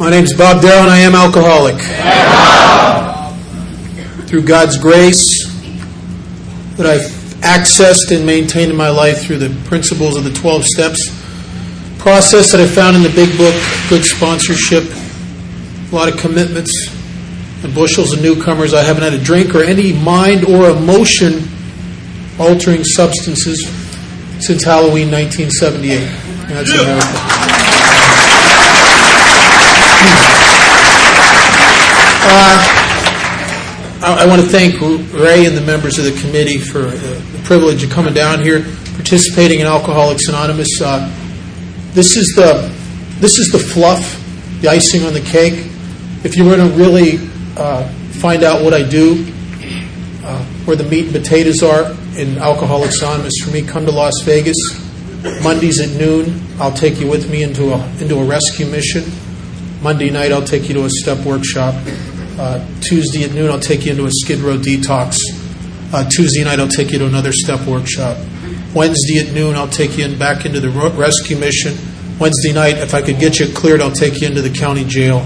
My name is Bob Darrow, and I am alcoholic. Through God's grace that I've accessed and maintained in my life through the principles of the 12 steps process that I found in the big book, good sponsorship, a lot of commitments, and bushels of newcomers. I haven't had a drink or any mind or emotion altering substances since Halloween 1978. That's a. Uh, I, want to thank Ray and the members of the committee for the privilege of coming down here, participating in Alcoholics Anonymous. Uh, this is the this is the fluff, the icing on the cake. If you were to really uh, find out what I do, where the meat and potatoes are in Alcoholics Anonymous, for me, come to Las Vegas Mondays at noon. I'll take you with me into a into a rescue mission. Monday night, I'll take you to a step workshop. Uh, Tuesday at noon, I'll take you into a Skid Row detox. Uh, Tuesday night, I'll take you to another step workshop. Wednesday at noon, I'll take you in back into the rescue mission. Wednesday night, if I could get you cleared, I'll take you into the county jail.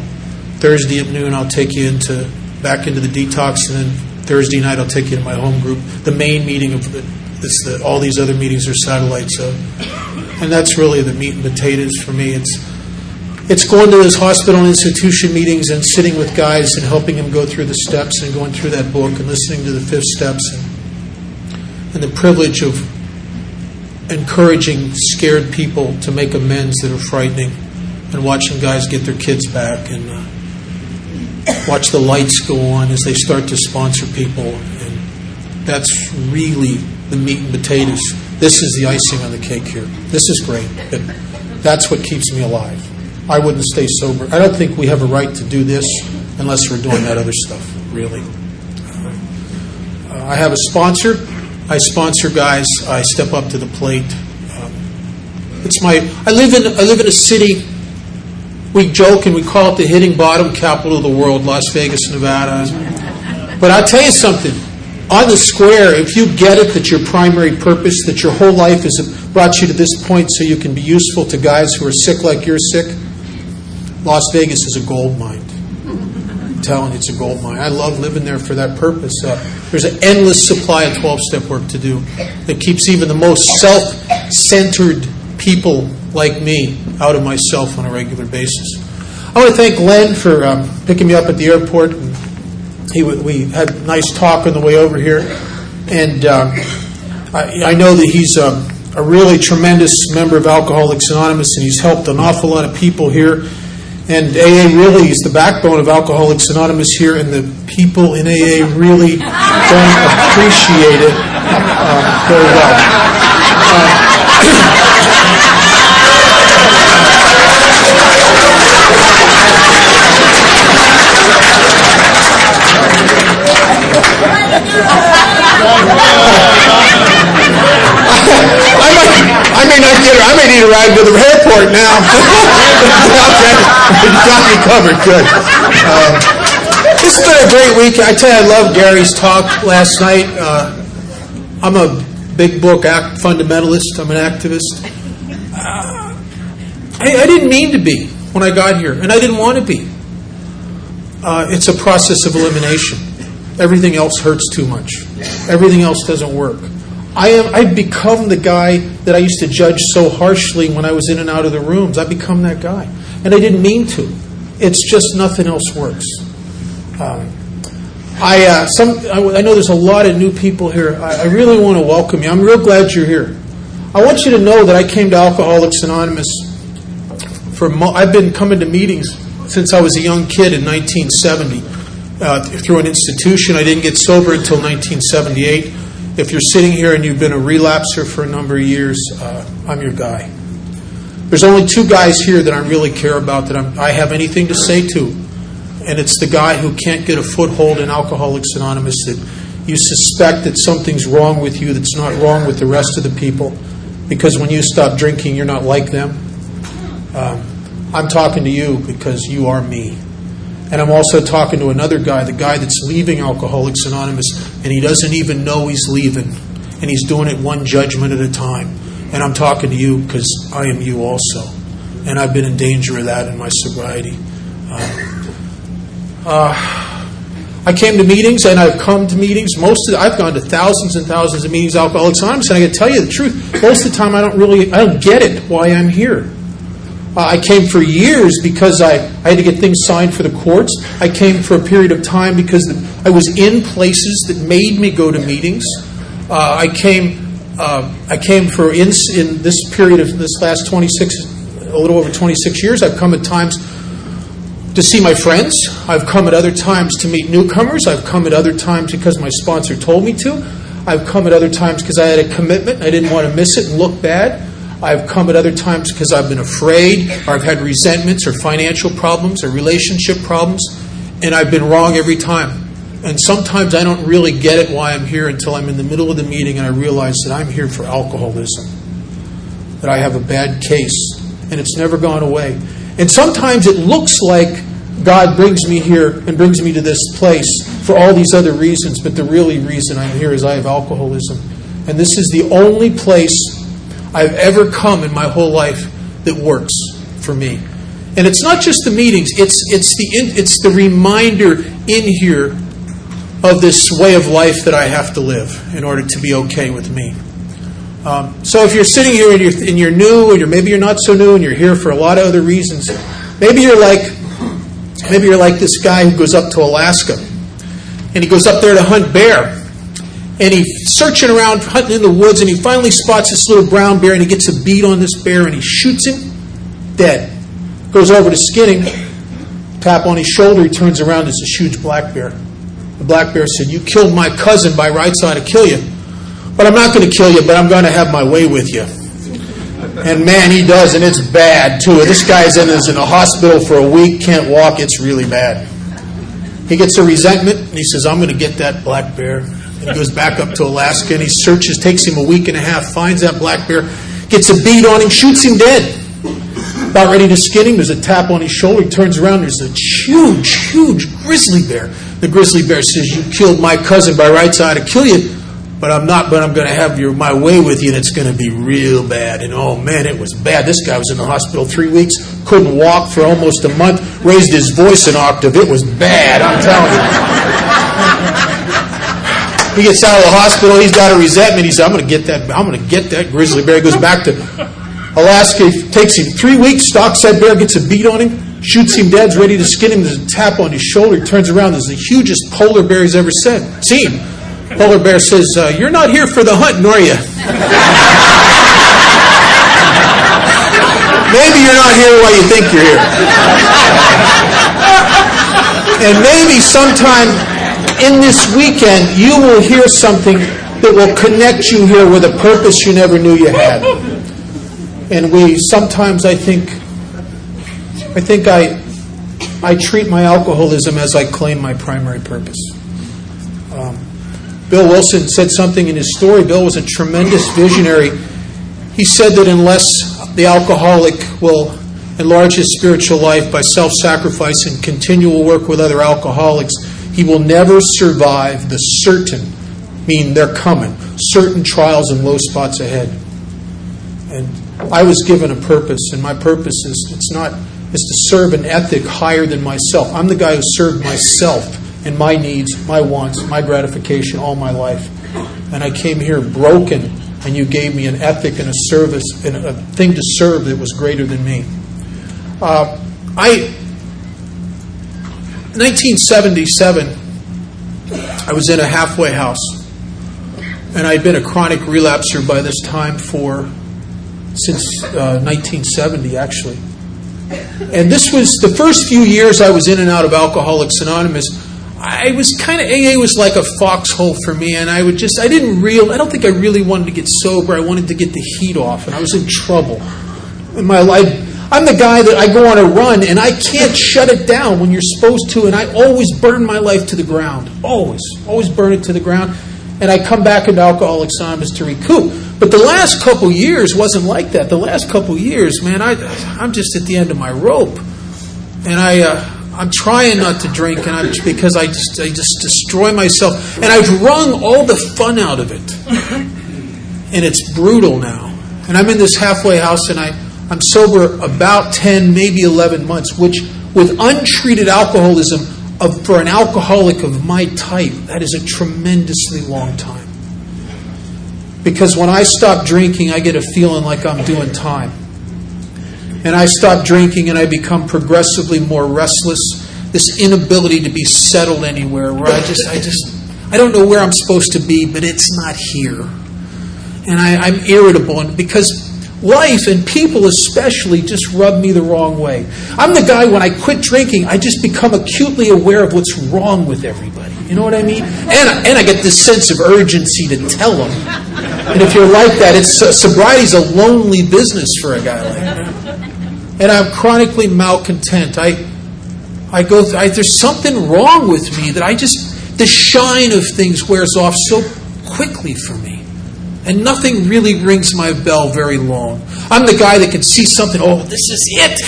Thursday at noon, I'll take you into back into the detox, and then Thursday night, I'll take you to my home group. The main meeting of the, the, all these other meetings are satellites of, and that's really the meat and potatoes for me. It's it's going to those hospital institution meetings and sitting with guys and helping them go through the steps and going through that book and listening to the fifth steps and, and the privilege of encouraging scared people to make amends that are frightening and watching guys get their kids back and uh, watch the lights go on as they start to sponsor people. And that's really the meat and potatoes. This is the icing on the cake here. This is great. That's what keeps me alive I wouldn't stay sober. I don't think we have a right to do this unless we're doing that other stuff, really. Uh, I have a sponsor. I sponsor guys. I step up to the plate. Um, it's my. I live in. I live in a city. We joke and we call it the hitting bottom capital of the world, Las Vegas, Nevada. But I'll tell you something. On the square, if you get it that your primary purpose, that your whole life has brought you to this point so you can be useful to guys who are sick like you're sick, Las Vegas is a gold mine. I'm telling you, it's a gold mine. I love living there for that purpose. Uh, there's an endless supply of 12 step work to do that keeps even the most self centered people like me out of myself on a regular basis. I want to thank Len for um, picking me up at the airport. He, we had a nice talk on the way over here. And uh, I, I, know that he's um, a really tremendous member of Alcoholics Anonymous, and he's helped an awful lot of people here. And AA really is the backbone of Alcoholics Anonymous here, and the people in AA really don't appreciate it uh, very well. Uh, I, might, I may not get her. I may need a ride to the airport now. okay, you got me covered. Good. Um, this has been a great week. I tell you, I love Gary's talk last night. Uh, I'm a big book act fundamentalist. I'm an activist. Uh, I, I, didn't mean to be when I got here, and I didn't want to be. Uh, it's a process of elimination. Everything else hurts too much. Everything else doesn't work. I am, I've become the guy that I used to judge so harshly when I was in and out of the rooms. I've become that guy. And I didn't mean to. It's just nothing else works. Um, I, uh, some, I, I, know there's a lot of new people here. I, I really want to welcome you. I'm real glad you're here. I want you to know that I came to Alcoholics Anonymous for, mo- I've been coming to meetings since I was a young kid in 1970 uh, through an institution. I didn't get sober until 1978 if you're sitting here and you've been a relapser for a number of years, uh, I'm your guy. There's only two guys here that I really care about that I'm, i have anything to say to, and it's the guy who can't get a foothold in Alcoholics Anonymous that you suspect that something's wrong with you that's not wrong with the rest of the people, because when you stop drinking, you're not like them. Um, I'm talking to you because you are me. And I'm also talking to another guy, the guy that's leaving Alcoholics Anonymous, and he doesn't even know he's leaving. And he's doing it one judgment at a time. And I'm talking to you because I am you also. And I've been in danger of that in my sobriety. Uh, I came to meetings and I've come to meetings. Most of, I've gone to thousands and thousands of meetings, Alcoholics Anonymous, and I can tell you the truth. Most of the time, I don't really, I don't get it why I'm here. Uh, I came for years because I, I had to get things signed for the courts. I came for a period of time because I was in places that made me go to meetings. Uh, I came. Uh, I came for in, in this period of this last 26, a little over 26 years. I've come at times to see my friends. I've come at other times to meet newcomers. I've come at other times because my sponsor told me to. I've come at other times because I had a commitment. I didn't want to miss it and look bad. I've come at other times because I've been afraid, or I've had resentments, or financial problems, or relationship problems, and I've been wrong every time. And sometimes I don't really get it why I'm here until I'm in the middle of the meeting and I realize that I'm here for alcoholism, that I have a bad case, and it's never gone away. And sometimes it looks like God brings me here and brings me to this place for all these other reasons, but the really reason I'm here is I have alcoholism. And this is the only place I've ever come in my whole life that works for me. And it's not just the meetings, it's, it's, the, it's the reminder in here of this way of life that I have to live in order to be okay with me. Um, so if you're sitting here and you're, and you're new, and you're, maybe you're not so new, and you're here for a lot of other reasons, maybe you're like maybe you're like this guy who goes up to Alaska, and he goes up there to hunt bear, and he's searching around, hunting in the woods, and he finally spots this little brown bear, and he gets a bead on this bear, and he shoots him dead. Goes over to skin him, tap on his shoulder, he turns around, it's a huge black bear. The black bear said, "You killed my cousin by rights, I ought to kill you." But I'm not going to kill you, but I'm going to have my way with you. And man, he does, and it's bad too. This guy's in, is in a hospital for a week, can't walk, it's really bad. He gets a resentment, and he says, I'm going to get that black bear. He goes back up to Alaska, and he searches, takes him a week and a half, finds that black bear, gets a bead on him, shoots him dead. About ready to skin him, there's a tap on his shoulder, he turns around, there's a huge, huge grizzly bear. The grizzly bear says, You killed my cousin by right side to kill you but I'm not, but I'm going to have your, my way with you, and it's going to be real bad. And oh man, it was bad. This guy was in the hospital three weeks, couldn't walk for almost a month, raised his voice an octave. It was bad, I'm telling you. He gets out of the hospital, he's got a resentment. He said, I'm going to get that, I'm going to get that grizzly bear. He goes back to Alaska, takes him three weeks, stalks that bear, gets a beat on him, shoots him dead, ready to skin him. There's a tap on his shoulder. He turns around. There's the hugest polar bear he's ever seen. Polar bear says, uh, You're not here for the hunt, nor you? maybe you're not here while you think you're here. and maybe sometime in this weekend, you will hear something that will connect you here with a purpose you never knew you had. And we sometimes, I think, I think I, I treat my alcoholism as I claim my primary purpose. Um, Bill Wilson said something in his story. Bill was a tremendous visionary. He said that unless the alcoholic will enlarge his spiritual life by self sacrifice and continual work with other alcoholics, he will never survive the certain, mean they're coming, certain trials and low spots ahead. And I was given a purpose, and my purpose is it's not is to serve an ethic higher than myself. I'm the guy who served myself and my needs, my wants, my gratification all my life. And I came here broken, and you gave me an ethic and a service and a thing to serve that was greater than me. Uh, I, 1977, I was in a halfway house, and I'd been a chronic relapser by this time for since uh, 1970, actually. And this was the first few years I was in and out of Alcoholics Anonymous. I was kind of AA was like a foxhole for me, and I would just I didn't real I don't think I really wanted to get sober. I wanted to get the heat off, and I was in trouble in my life. I'm the guy that I go on a run and I can't shut it down when you're supposed to, and I always burn my life to the ground. Always, always burn it to the ground, and I come back into Alcoholics Anonymous to recoup. But the last couple years wasn't like that. The last couple years, man, I I'm just at the end of my rope, and I. Uh, I'm trying not to drink, and I'm, because I just I just destroy myself, and I've wrung all the fun out of it, and it's brutal now. And I'm in this halfway house, and I I'm sober about ten, maybe eleven months, which with untreated alcoholism of, for an alcoholic of my type, that is a tremendously long time. Because when I stop drinking, I get a feeling like I'm doing time. And I stop drinking and I become progressively more restless. This inability to be settled anywhere where I just, I just, I don't know where I'm supposed to be, but it's not here. And I, am irritable and because life and people especially just rub me the wrong way. I'm the guy when I quit drinking, I just become acutely aware of what's wrong with everybody. You know what I mean? And, and I get this sense of urgency to tell them. And if you're like that, it's uh, sobriety's a lonely business for a guy like that. And I'm chronically malcontent. I, I go. Through, I, there's something wrong with me that I just the shine of things wears off so quickly for me and nothing really rings my bell very long. I'm the guy that can see something, oh, this is it.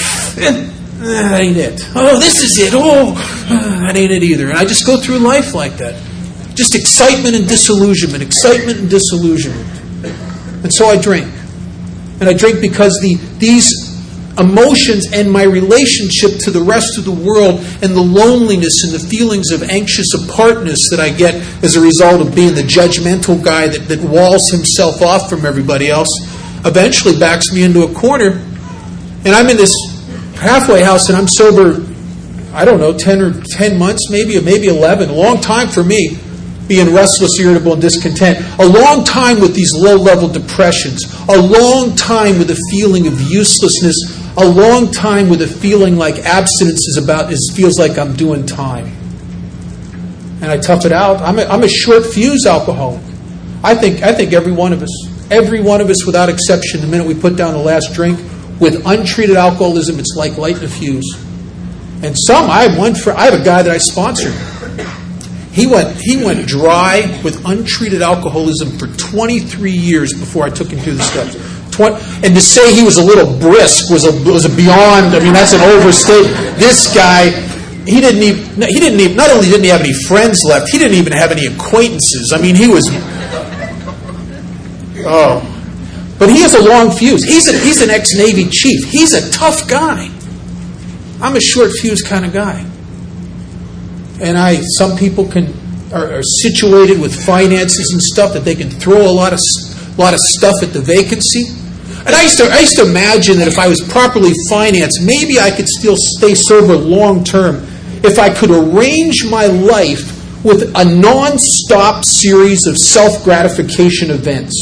That uh, ain't it. Oh, this is it. Oh, uh, that ain't it either. And I just go through life like that. Just excitement and disillusionment, excitement and disillusionment. And so I drink. And I drink because the, these emotions and my relationship to the rest of the world and the loneliness and the feelings of anxious apartness that I get as a result of being the judgmental guy that, that walls himself off from everybody else eventually backs me into a corner. And I'm in this halfway house and I'm sober, I don't know, 10 or 10 months maybe, or maybe 11, a long time for me being restless, irritable, and discontent. A long time with these low level depressions. A long time with a feeling of uselessness a long time with a feeling like abstinence is about is feels like I'm doing time. And I tough it out. I'm a, I'm a short fuse alcoholic. I think I think every one of us, every one of us without exception, the minute we put down the last drink with untreated alcoholism, it's like lighting a fuse. And some I have one for I have a guy that I sponsored. He went he went dry with untreated alcoholism for 23 years before I took him through the steps. 20, and to say he was a little brisk was a, was a beyond, I mean, that's an overstatement. This guy, he didn't even, he didn't even, not only didn't he have any friends left, he didn't even have any acquaintances. I mean, he was, oh. But he has a long fuse. He's, a, he's an ex Navy chief. He's a tough guy. I'm a short fuse kind of guy. And I, some people can, are, are situated with finances and stuff that they can throw a lot of, a lot of stuff at the vacancy. And I used, to, I used to imagine that if I was properly financed, maybe I could still stay sober long term if I could arrange my life with a non stop series of self gratification events.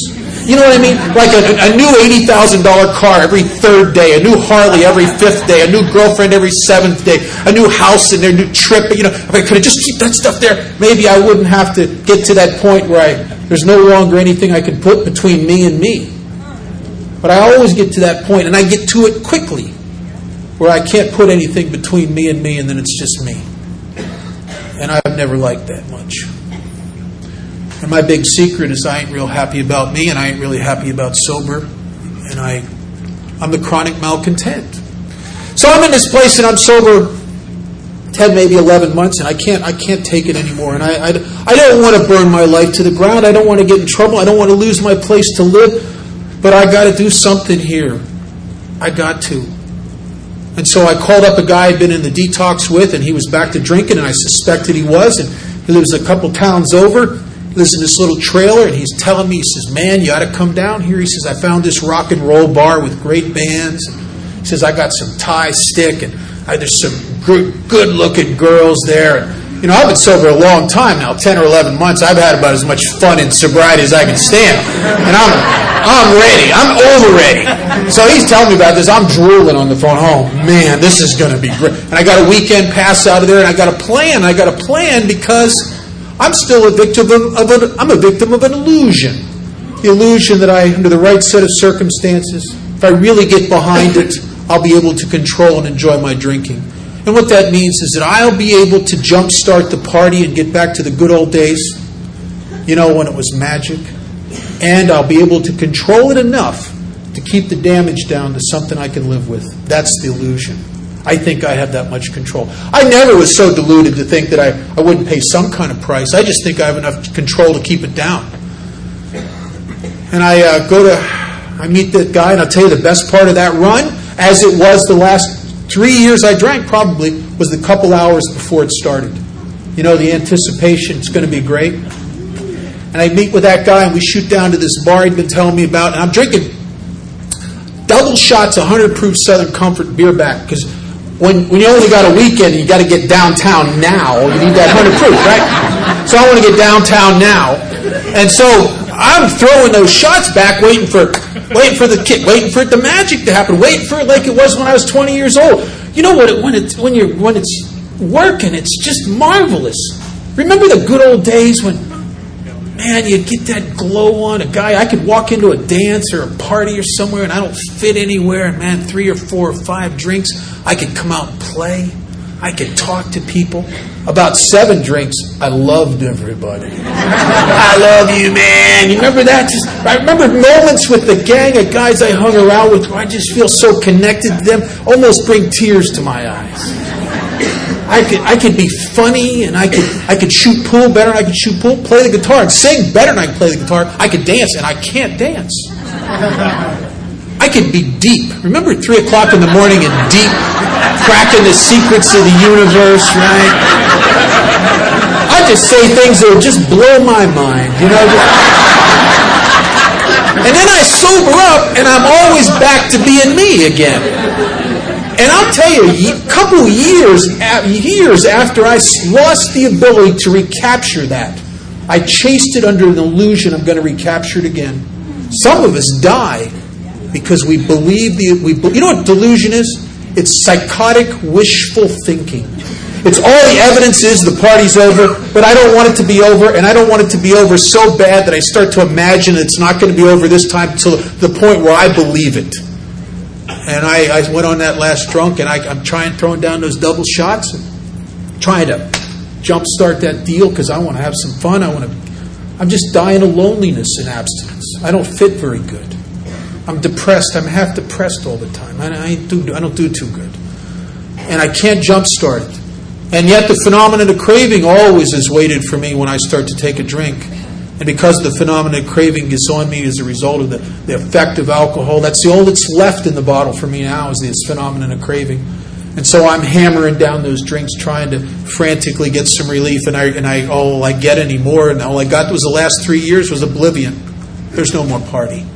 You know what I mean? Like a, a new $80,000 car every third day, a new Harley every fifth day, a new girlfriend every seventh day, a new house and their new trip. You know, if I could have just keep that stuff there, maybe I wouldn't have to get to that point where I, there's no longer anything I can put between me and me. But I always get to that point, and I get to it quickly, where I can't put anything between me and me, and then it's just me. And I've never liked that much. And my big secret is I ain't real happy about me, and I ain't really happy about sober, and I, I'm the chronic malcontent. So I'm in this place, and I'm sober 10, maybe 11 months, and I can't, I can't take it anymore. And I, I, I don't want to burn my life to the ground. I don't want to get in trouble. I don't want to lose my place to live. But I got to do something here. I got to. And so I called up a guy I'd been in the detox with, and he was back to drinking, and I suspected he was. And he lives a couple towns over. He lives in this little trailer, and he's telling me, he says, Man, you ought to come down here. He says, I found this rock and roll bar with great bands. He says, I got some Thai stick, and I, there's some good looking girls there. You know, I've been sober a long time now, 10 or 11 months. I've had about as much fun in sobriety as I can stand. And I'm, I'm ready. I'm over ready. So he's telling me about this. I'm drooling on the phone. Oh, man, this is going to be great. And I got a weekend pass out of there, and I got a plan. I got a plan because I'm still a victim of, of a, I'm a victim of an illusion. The illusion that I, under the right set of circumstances, if I really get behind it, I'll be able to control and enjoy my drinking. And what that means is that I'll be able to jumpstart the party and get back to the good old days, you know, when it was magic. And I'll be able to control it enough to keep the damage down to something I can live with. That's the illusion. I think I have that much control. I never was so deluded to think that I, I wouldn't pay some kind of price. I just think I have enough control to keep it down. And I uh, go to, I meet that guy, and I'll tell you the best part of that run, as it was the last three years I drank probably was the couple hours before it started. You know, the anticipation, it's going to be great. And I meet with that guy and we shoot down to this bar he'd been telling me about, and I'm drinking double shots of 100 proof Southern Comfort beer back because when, when you only got a weekend, you got to get downtown now. You need that 100 proof, right? So I want to get downtown now. And so I'm throwing those shots back, waiting for waiting for the kid, waiting for the magic to happen, waiting for it like it was when I was 20 years old. You know what? It, when it's when you're when it's working, it's just marvelous. Remember the good old days when, man, you get that glow on a guy. I could walk into a dance or a party or somewhere, and I don't fit anywhere. And man, three or four or five drinks, I could come out and play. I could talk to people. About seven drinks, I loved everybody. I love you, man. You remember that? Just, I remember moments with the gang of guys I hung around with where I just feel so connected to them, almost bring tears to my eyes. I could I could be funny and I could I could shoot pool better than I could shoot pool, play the guitar and sing better than I could play the guitar. I could dance and I can't dance. I could be deep. Remember three o'clock in the morning and deep, cracking the secrets of the universe, right? I just say things that would just blow my mind, you know. And then I sober up and I'm always back to being me again. And I'll tell you, a couple years years after I lost the ability to recapture that, I chased it under an illusion I'm going to recapture it again. Some of us die because we believe the we you know what delusion is? It's psychotic wishful thinking. It's all the evidence is the party's over, but I don't want it to be over, and I don't want it to be over so bad that I start to imagine it's not going to be over this time to the point where I believe it. And I, I went on that last drunk, and I, am trying throwing down those double shots, and trying to jumpstart that deal because I want to have some fun. I want to. I'm just dying of loneliness and abstinence. I don't fit very good. I'm depressed. I'm half depressed all the time. I, I, do, I don't do too good. And I can't jumpstart it. And yet the phenomenon of craving always is waited for me when I start to take a drink. And because the phenomenon of craving is on me as a result of the, the effect of alcohol, that's the all that's left in the bottle for me now is this phenomenon of craving. And so I'm hammering down those drinks, trying to frantically get some relief, and I and I all I get anymore, and all I got was the last three years was oblivion. There's no more party.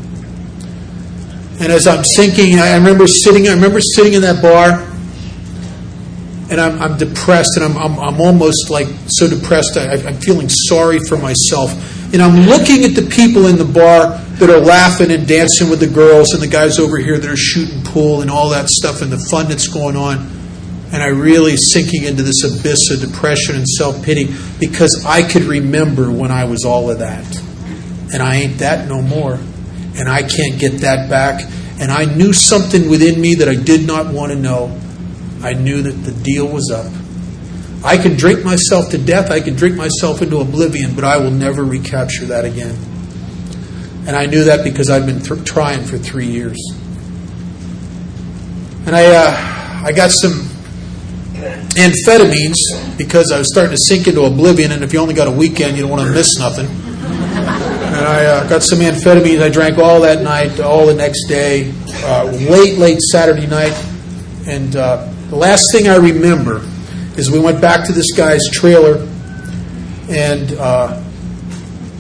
And as I'm sinking, I remember sitting. I remember sitting in that bar, and I'm, I'm depressed, and I'm, I'm, I'm, almost like so depressed. I, I'm feeling sorry for myself, and I'm looking at the people in the bar that are laughing and dancing with the girls, and the guys over here that are shooting pool and all that stuff, and the fun that's going on. And I really sinking into this abyss of depression and self pity because I could remember when I was all of that, and I ain't that no more and I can't get that back. And I knew something within me that I did not want to know. I knew that the deal was up. I can drink myself to death, I can drink myself into oblivion, but I will never recapture that again. And I knew that because I'd been th- trying for three years. And I, uh, I got some amphetamines because I was starting to sink into oblivion, and if you only got a weekend, you don't want to miss nothing. And I uh, got some amphetamines. I drank all that night, all the next day, uh, late, late Saturday night. And uh, the last thing I remember is we went back to this guy's trailer, and uh,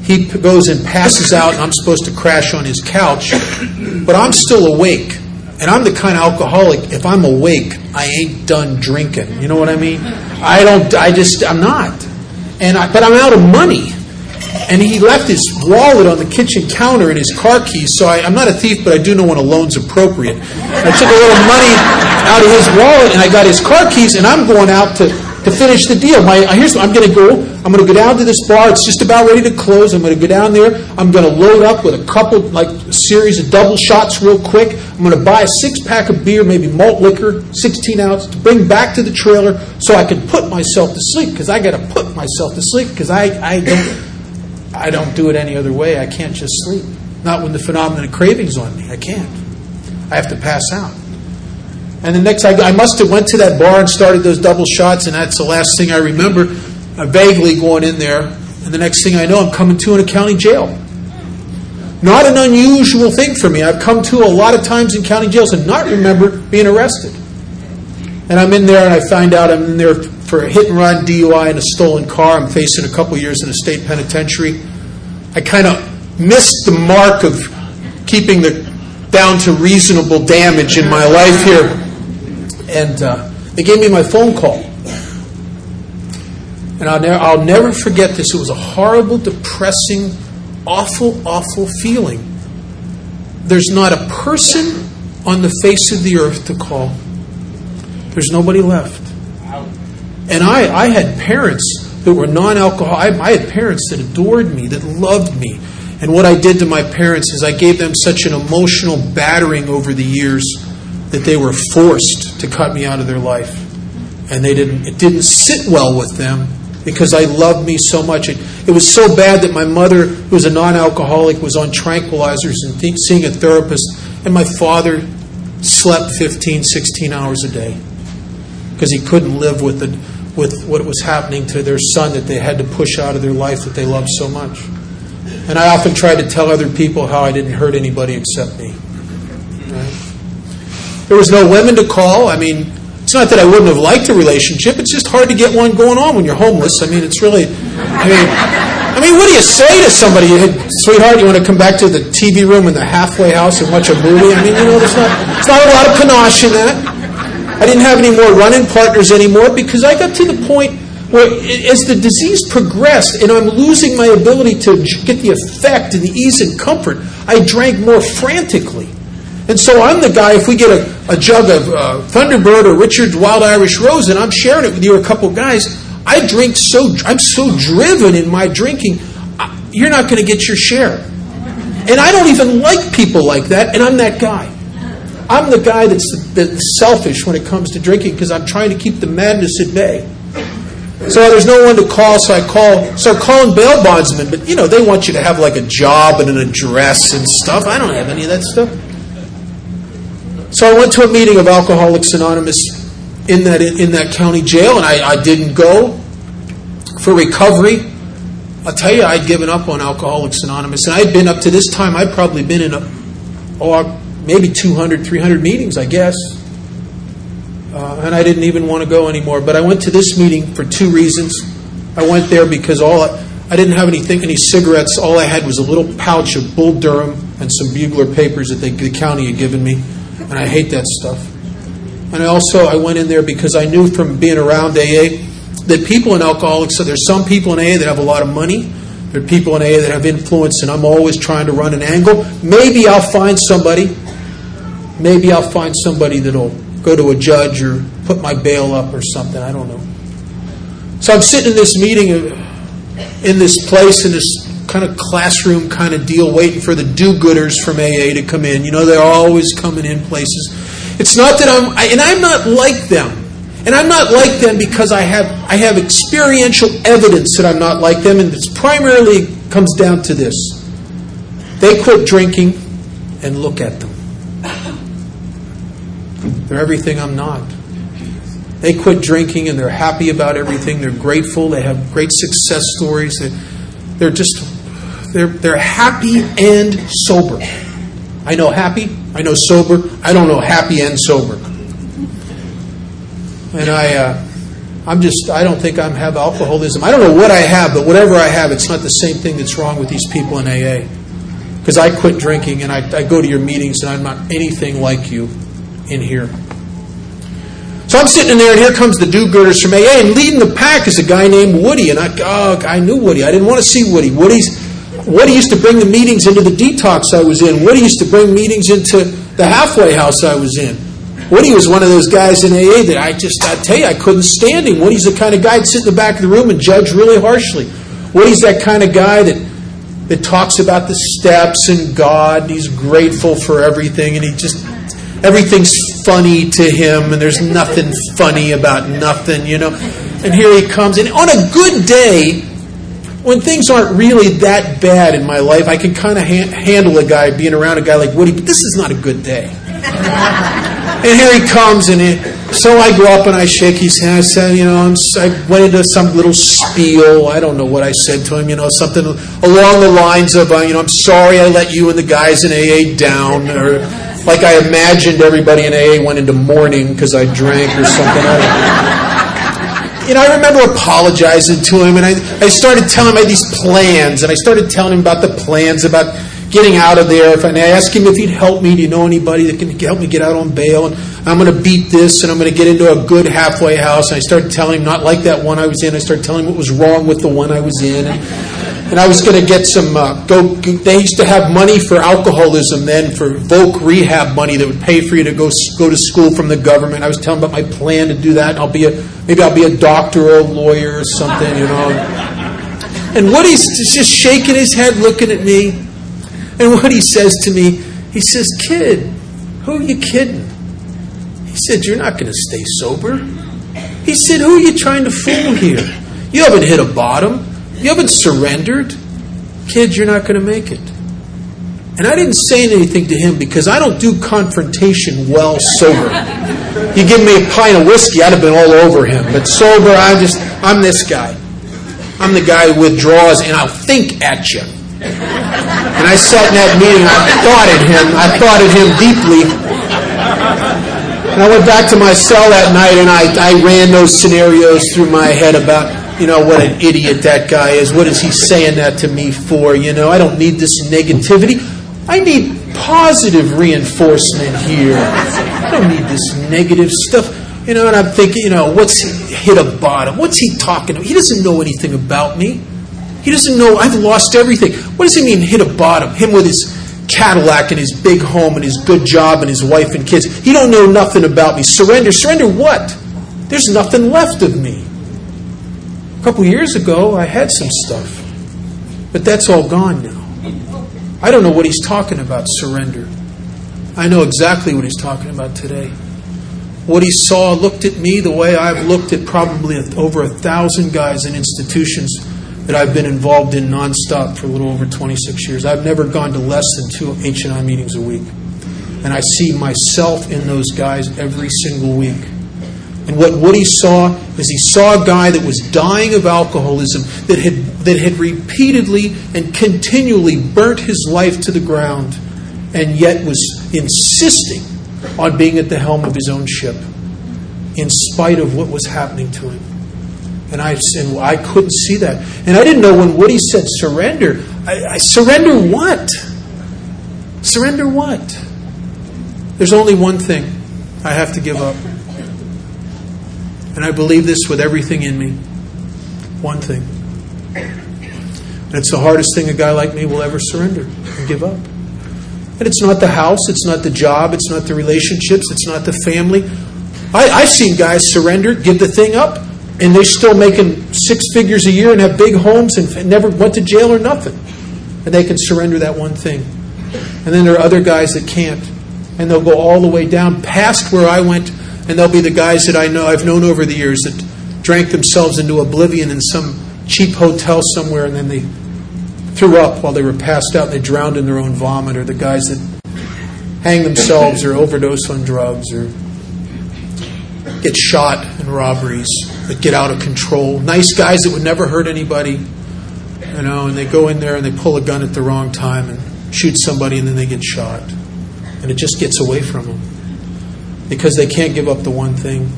he goes and passes out, and I'm supposed to crash on his couch, but I'm still awake. And I'm the kind of alcoholic, if I'm awake, I ain't done drinking. You know what I mean? I don't, I just, I'm not. And I, but I'm out of money and he left his wallet on the kitchen counter and his car keys. So I, am not a thief, but I do know when a loan's appropriate. I took a little money out of his wallet and I got his car keys, and I'm going out to, to finish the deal. My, uh, here's what I'm going to go. I'm going to go down to this bar. It's just about ready to close. I'm going to go down there. I'm going to load up with a couple, like a series of double shots, real quick. I'm going to buy a six pack of beer, maybe malt liquor, 16 ounce, to bring back to the trailer so I can put myself to sleep because I got to put myself to sleep because I, I don't. I don't do it any other way. I can't just sleep. Not when the phenomenon of craving's on me. I can't. I have to pass out. And the next, I, I must have went to that bar and started those double shots, and that's the last thing I remember. I vaguely going in there, and the next thing I know, I'm coming to in a county jail. Not an unusual thing for me. I've come to a lot of times in county jails and not remember being arrested. And I'm in there and I find out I'm in there for a hit and run, DUI, and a stolen car. I'm facing a couple years in a state penitentiary. I kind of missed the mark of keeping the down to reasonable damage in my life here. And uh, they gave me my phone call. And I'll, ne- I'll never forget this. It was a horrible, depressing, awful, awful feeling. There's not a person on the face of the earth to call. There's nobody left. And I, I had parents that were non alcoholic. I, I had parents that adored me, that loved me. And what I did to my parents is I gave them such an emotional battering over the years that they were forced to cut me out of their life. And they didn't it didn't sit well with them because I loved me so much. It, it was so bad that my mother, who was a non-alcoholic, was on tranquilizers and th- seeing a therapist, and my father slept 15, 16 hours a day because he couldn't live with the with what was happening to their son that they had to push out of their life that they loved so much. And I often tried to tell other people how I didn't hurt anybody except me. Right? There was no women to call. I mean, it's not that I wouldn't have liked a relationship. It's just hard to get one going on when you're homeless. I mean, it's really. I mean, I mean, what do you say to somebody, sweetheart? You want to come back to the TV room in the halfway house and watch a movie? I mean, you know, there's not, there's not a lot of panache in that. I didn't have any more running partners anymore because I got to the point where, as the disease progressed and I'm losing my ability to get the effect and the ease and comfort, I drank more frantically. And so I'm the guy, if we get a, a jug of uh, Thunderbird or Richard Wild Irish Rose and I'm sharing it with you or a couple guys, I drink so, I'm so driven in my drinking, you're not going to get your share. And I don't even like people like that, and I'm that guy. I'm the guy that's, that's selfish when it comes to drinking because I'm trying to keep the madness at bay. So there's no one to call, so I call, start calling bail bondsmen. But you know, they want you to have like a job and an address and stuff. I don't have any of that stuff. So I went to a meeting of Alcoholics Anonymous in that in that county jail, and I, I didn't go for recovery. I'll tell you, I'd given up on Alcoholics Anonymous, and I'd been up to this time. I'd probably been in a, oh, maybe 200, 300 meetings, I guess. Uh, and I didn't even want to go anymore. But I went to this meeting for two reasons. I went there because all I, I didn't have anything, any cigarettes. All I had was a little pouch of Bull Durham and some bugler papers that they, the county had given me, and I hate that stuff. And I also I went in there because I knew from being around AA that people in alcoholics. So there's some people in AA that have a lot of money. There are people in AA that have influence, and I'm always trying to run an angle. Maybe I'll find somebody maybe I'll find somebody that'll go to a judge or put my bail up or something. I don't know. So I'm sitting in this meeting in this place, in this kind of classroom kind of deal, waiting for the do gooders from AA to come in. You know, they're always coming in places. It's not that I'm, I, and I'm not like them. And I'm not like them because I have, I have experiential evidence that I'm not like them, and it's primarily comes down to this. They quit drinking, and look at them. They're everything I'm not. They quit drinking and they're happy about everything. They're grateful. They have great success stories. They're just, they're, they're happy and sober. I know happy, I know sober, I don't know happy and sober. And I, uh, I'm just, I don't think I have alcoholism. I don't know what I have, but whatever I have, it's not the same thing that's wrong with these people in AA. Because I quit drinking and I, I go to your meetings and I'm not anything like you in here. So I'm sitting in there, and here comes the do-gooders from AA, and leading the pack is a guy named Woody. And I, oh, I knew Woody. I didn't want to see Woody. Woody's, Woody used to bring the meetings into the detox I was in. Woody used to bring meetings into the halfway house I was in. Woody was one of those guys in AA that I just, I tell you, I couldn't stand him. Woody's the kind of guy that sit in the back of the room and judge really harshly. Woody's that kind of guy that that talks about the steps and God. And he's grateful for everything, and he just everything's funny to him, and there's nothing funny about nothing, you know. And here he comes, and on a good day, when things aren't really that bad in my life, I can kind of ha- handle a guy being around a guy like Woody, but this is not a good day. and here he comes, and it, so I go up and I shake his hand. I said, you know, I'm, I went into some little spiel. I don't know what I said to him, you know, something along the lines of, uh, you know, I'm sorry I let you and the guys in AA down, or like I imagined everybody in AA went into mourning because I drank or something. I, you know, I remember apologizing to him, and I, I started telling him I had these plans, and I started telling him about the plans about getting out of there. And I asked him if he'd help me. Do you know anybody that can help me get out on bail? And I'm going to beat this, and I'm going to get into a good halfway house. And I started telling him, not like that one I was in. I started telling him what was wrong with the one I was in. And, and I was going to get some. Uh, go. They used to have money for alcoholism then, for voc rehab money that would pay for you to go go to school from the government. I was telling about my plan to do that. I'll be a maybe I'll be a doctor or a lawyer or something, you know. And Woody's just shaking his head, looking at me. And what he says to me, he says, Kid, who are you kidding? He said, You're not going to stay sober. He said, Who are you trying to fool here? You haven't hit a bottom. You haven't surrendered. Kid, you're not going to make it. And I didn't say anything to him because I don't do confrontation well sober. You give me a pint of whiskey, I'd have been all over him. But sober, I'm just, I'm this guy. I'm the guy who withdraws and I'll think at you. And I sat in that meeting, and I thought at him, I thought at him deeply. And I went back to my cell that night and I, I ran those scenarios through my head about, you know, what an idiot that guy is. What is he saying that to me for? You know, I don't need this negativity. I need positive reinforcement here. I don't need this negative stuff. You know, and I'm thinking, you know, what's he hit a bottom? What's he talking about? He doesn't know anything about me. He doesn't know I've lost everything. What does he mean hit a bottom? Him with his Cadillac and his big home and his good job and his wife and kids. He don't know nothing about me. Surrender. Surrender what? There's nothing left of me. A couple years ago, I had some stuff. But that's all gone now. I don't know what he's talking about, surrender. I know exactly what he's talking about today. What he saw looked at me the way I've looked at probably over a thousand guys in institutions that I've been involved in nonstop for a little over 26 years. I've never gone to less than two H&I meetings a week. And I see myself in those guys every single week. And what Woody saw is he saw a guy that was dying of alcoholism, that had, that had repeatedly and continually burnt his life to the ground, and yet was insisting on being at the helm of his own ship, in spite of what was happening to him. And I said, well, I couldn't see that. And I didn't know when Woody said surrender. I, I surrender what? Surrender what? There's only one thing I have to give up. And I believe this with everything in me. One thing. And it's the hardest thing a guy like me will ever surrender and give up. And it's not the house, it's not the job, it's not the relationships, it's not the family. I, I've seen guys surrender, give the thing up, and they're still making six figures a year and have big homes and never went to jail or nothing. And they can surrender that one thing. And then there are other guys that can't. And they'll go all the way down past where I went, and they'll be the guys that I know I've known over the years that drank themselves into oblivion in some cheap hotel somewhere and then they threw up while they were passed out and they drowned in their own vomit, or the guys that hang themselves or overdose on drugs or get shot in robberies that get out of control. Nice guys that would never hurt anybody, you know, and they go in there and they pull a gun at the wrong time and shoot somebody and then they get shot. And it just gets away from them because they can't give up the one thing.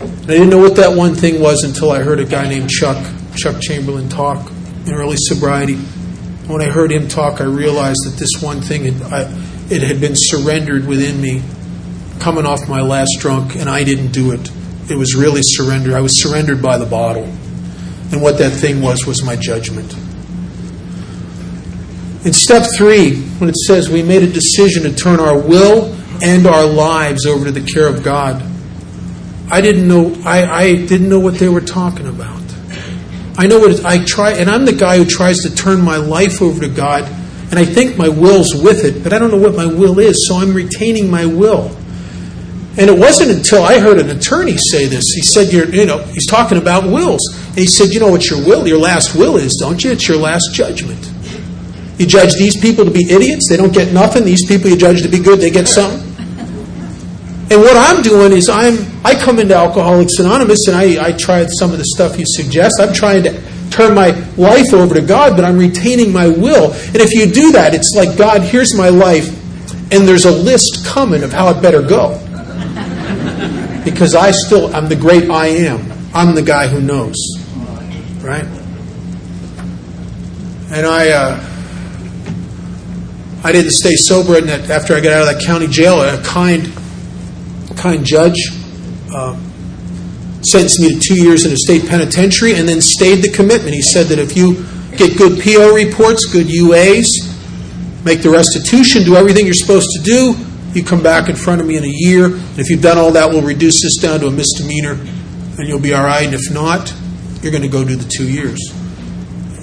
And I didn't know what that one thing was until I heard a guy named Chuck, Chuck Chamberlain, talk in early sobriety. When I heard him talk, I realized that this one thing, had, I, it had been surrendered within me coming off my last drunk, and I didn't do it. It was really surrender. I was surrendered by the bottle. And what that thing was, was my judgment. In step three, when it says we made a decision to turn our will and our lives over to the care of God, I didn't know I, I didn't know what they were talking about. I know what I try, and I'm the guy who tries to turn my life over to God, and I think my will's with it, but I don't know what my will is, so I'm retaining my will. And it wasn't until I heard an attorney say this. He said, "You're, you know, he's talking about wills." And he said, "You know what your will, your last will is, don't you? It's your last judgment. You judge these people to be idiots; they don't get nothing. These people you judge to be good; they get something." And what I'm doing is I'm I come into Alcoholics Anonymous and I, I try some of the stuff you suggest. I'm trying to turn my life over to God, but I'm retaining my will. And if you do that, it's like God, here's my life And there's a list coming of how it better go. Because I still, I'm the great I am. I'm the guy who knows. Right? And I, uh, I didn't stay sober and after I got out of that county jail. A kind, kind judge uh, sentenced me to two years in a state penitentiary and then stayed the commitment. He said that if you get good PO reports, good UAs, make the restitution, do everything you're supposed to do, you come back in front of me in a year. And if you've done all that, we'll reduce this down to a misdemeanor and you'll be all right. And if not, you're going to go do the two years.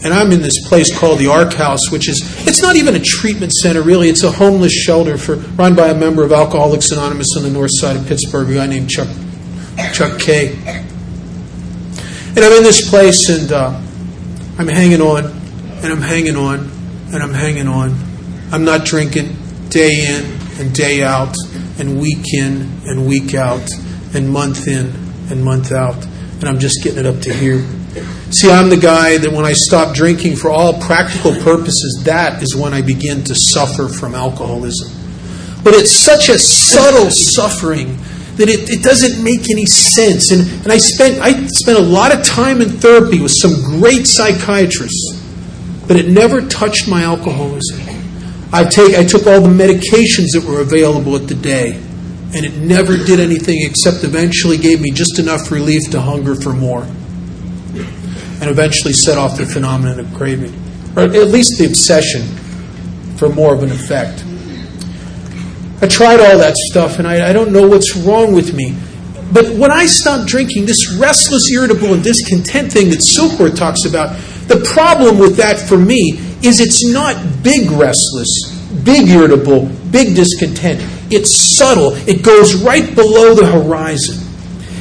And I'm in this place called the Ark House, which is, it's not even a treatment center, really. It's a homeless shelter for, run by a member of Alcoholics Anonymous on the north side of Pittsburgh, a guy named Chuck, Chuck Kay. And I'm in this place and uh, I'm hanging on, and I'm hanging on, and I'm hanging on. I'm not drinking day in and day out, and week in and week out, and month in and month out. And I'm just getting it up to here. See, I'm the guy that when I stop drinking for all practical purposes, that is when I begin to suffer from alcoholism. But it's such a subtle suffering that it, it doesn't make any sense. And, and I spent I spent a lot of time in therapy with some great psychiatrists, but it never touched my alcoholism. I take I took all the medications that were available at the day, and it never did anything except eventually gave me just enough relief to hunger for more. And eventually set off the phenomenon of craving. Or at least the obsession for more of an effect. I tried all that stuff, and I, I don't know what's wrong with me. But when I stopped drinking, this restless, irritable, and discontent thing that Silkworth talks about, the problem with that for me is it's not big restless, big irritable, big discontent. It's subtle. It goes right below the horizon.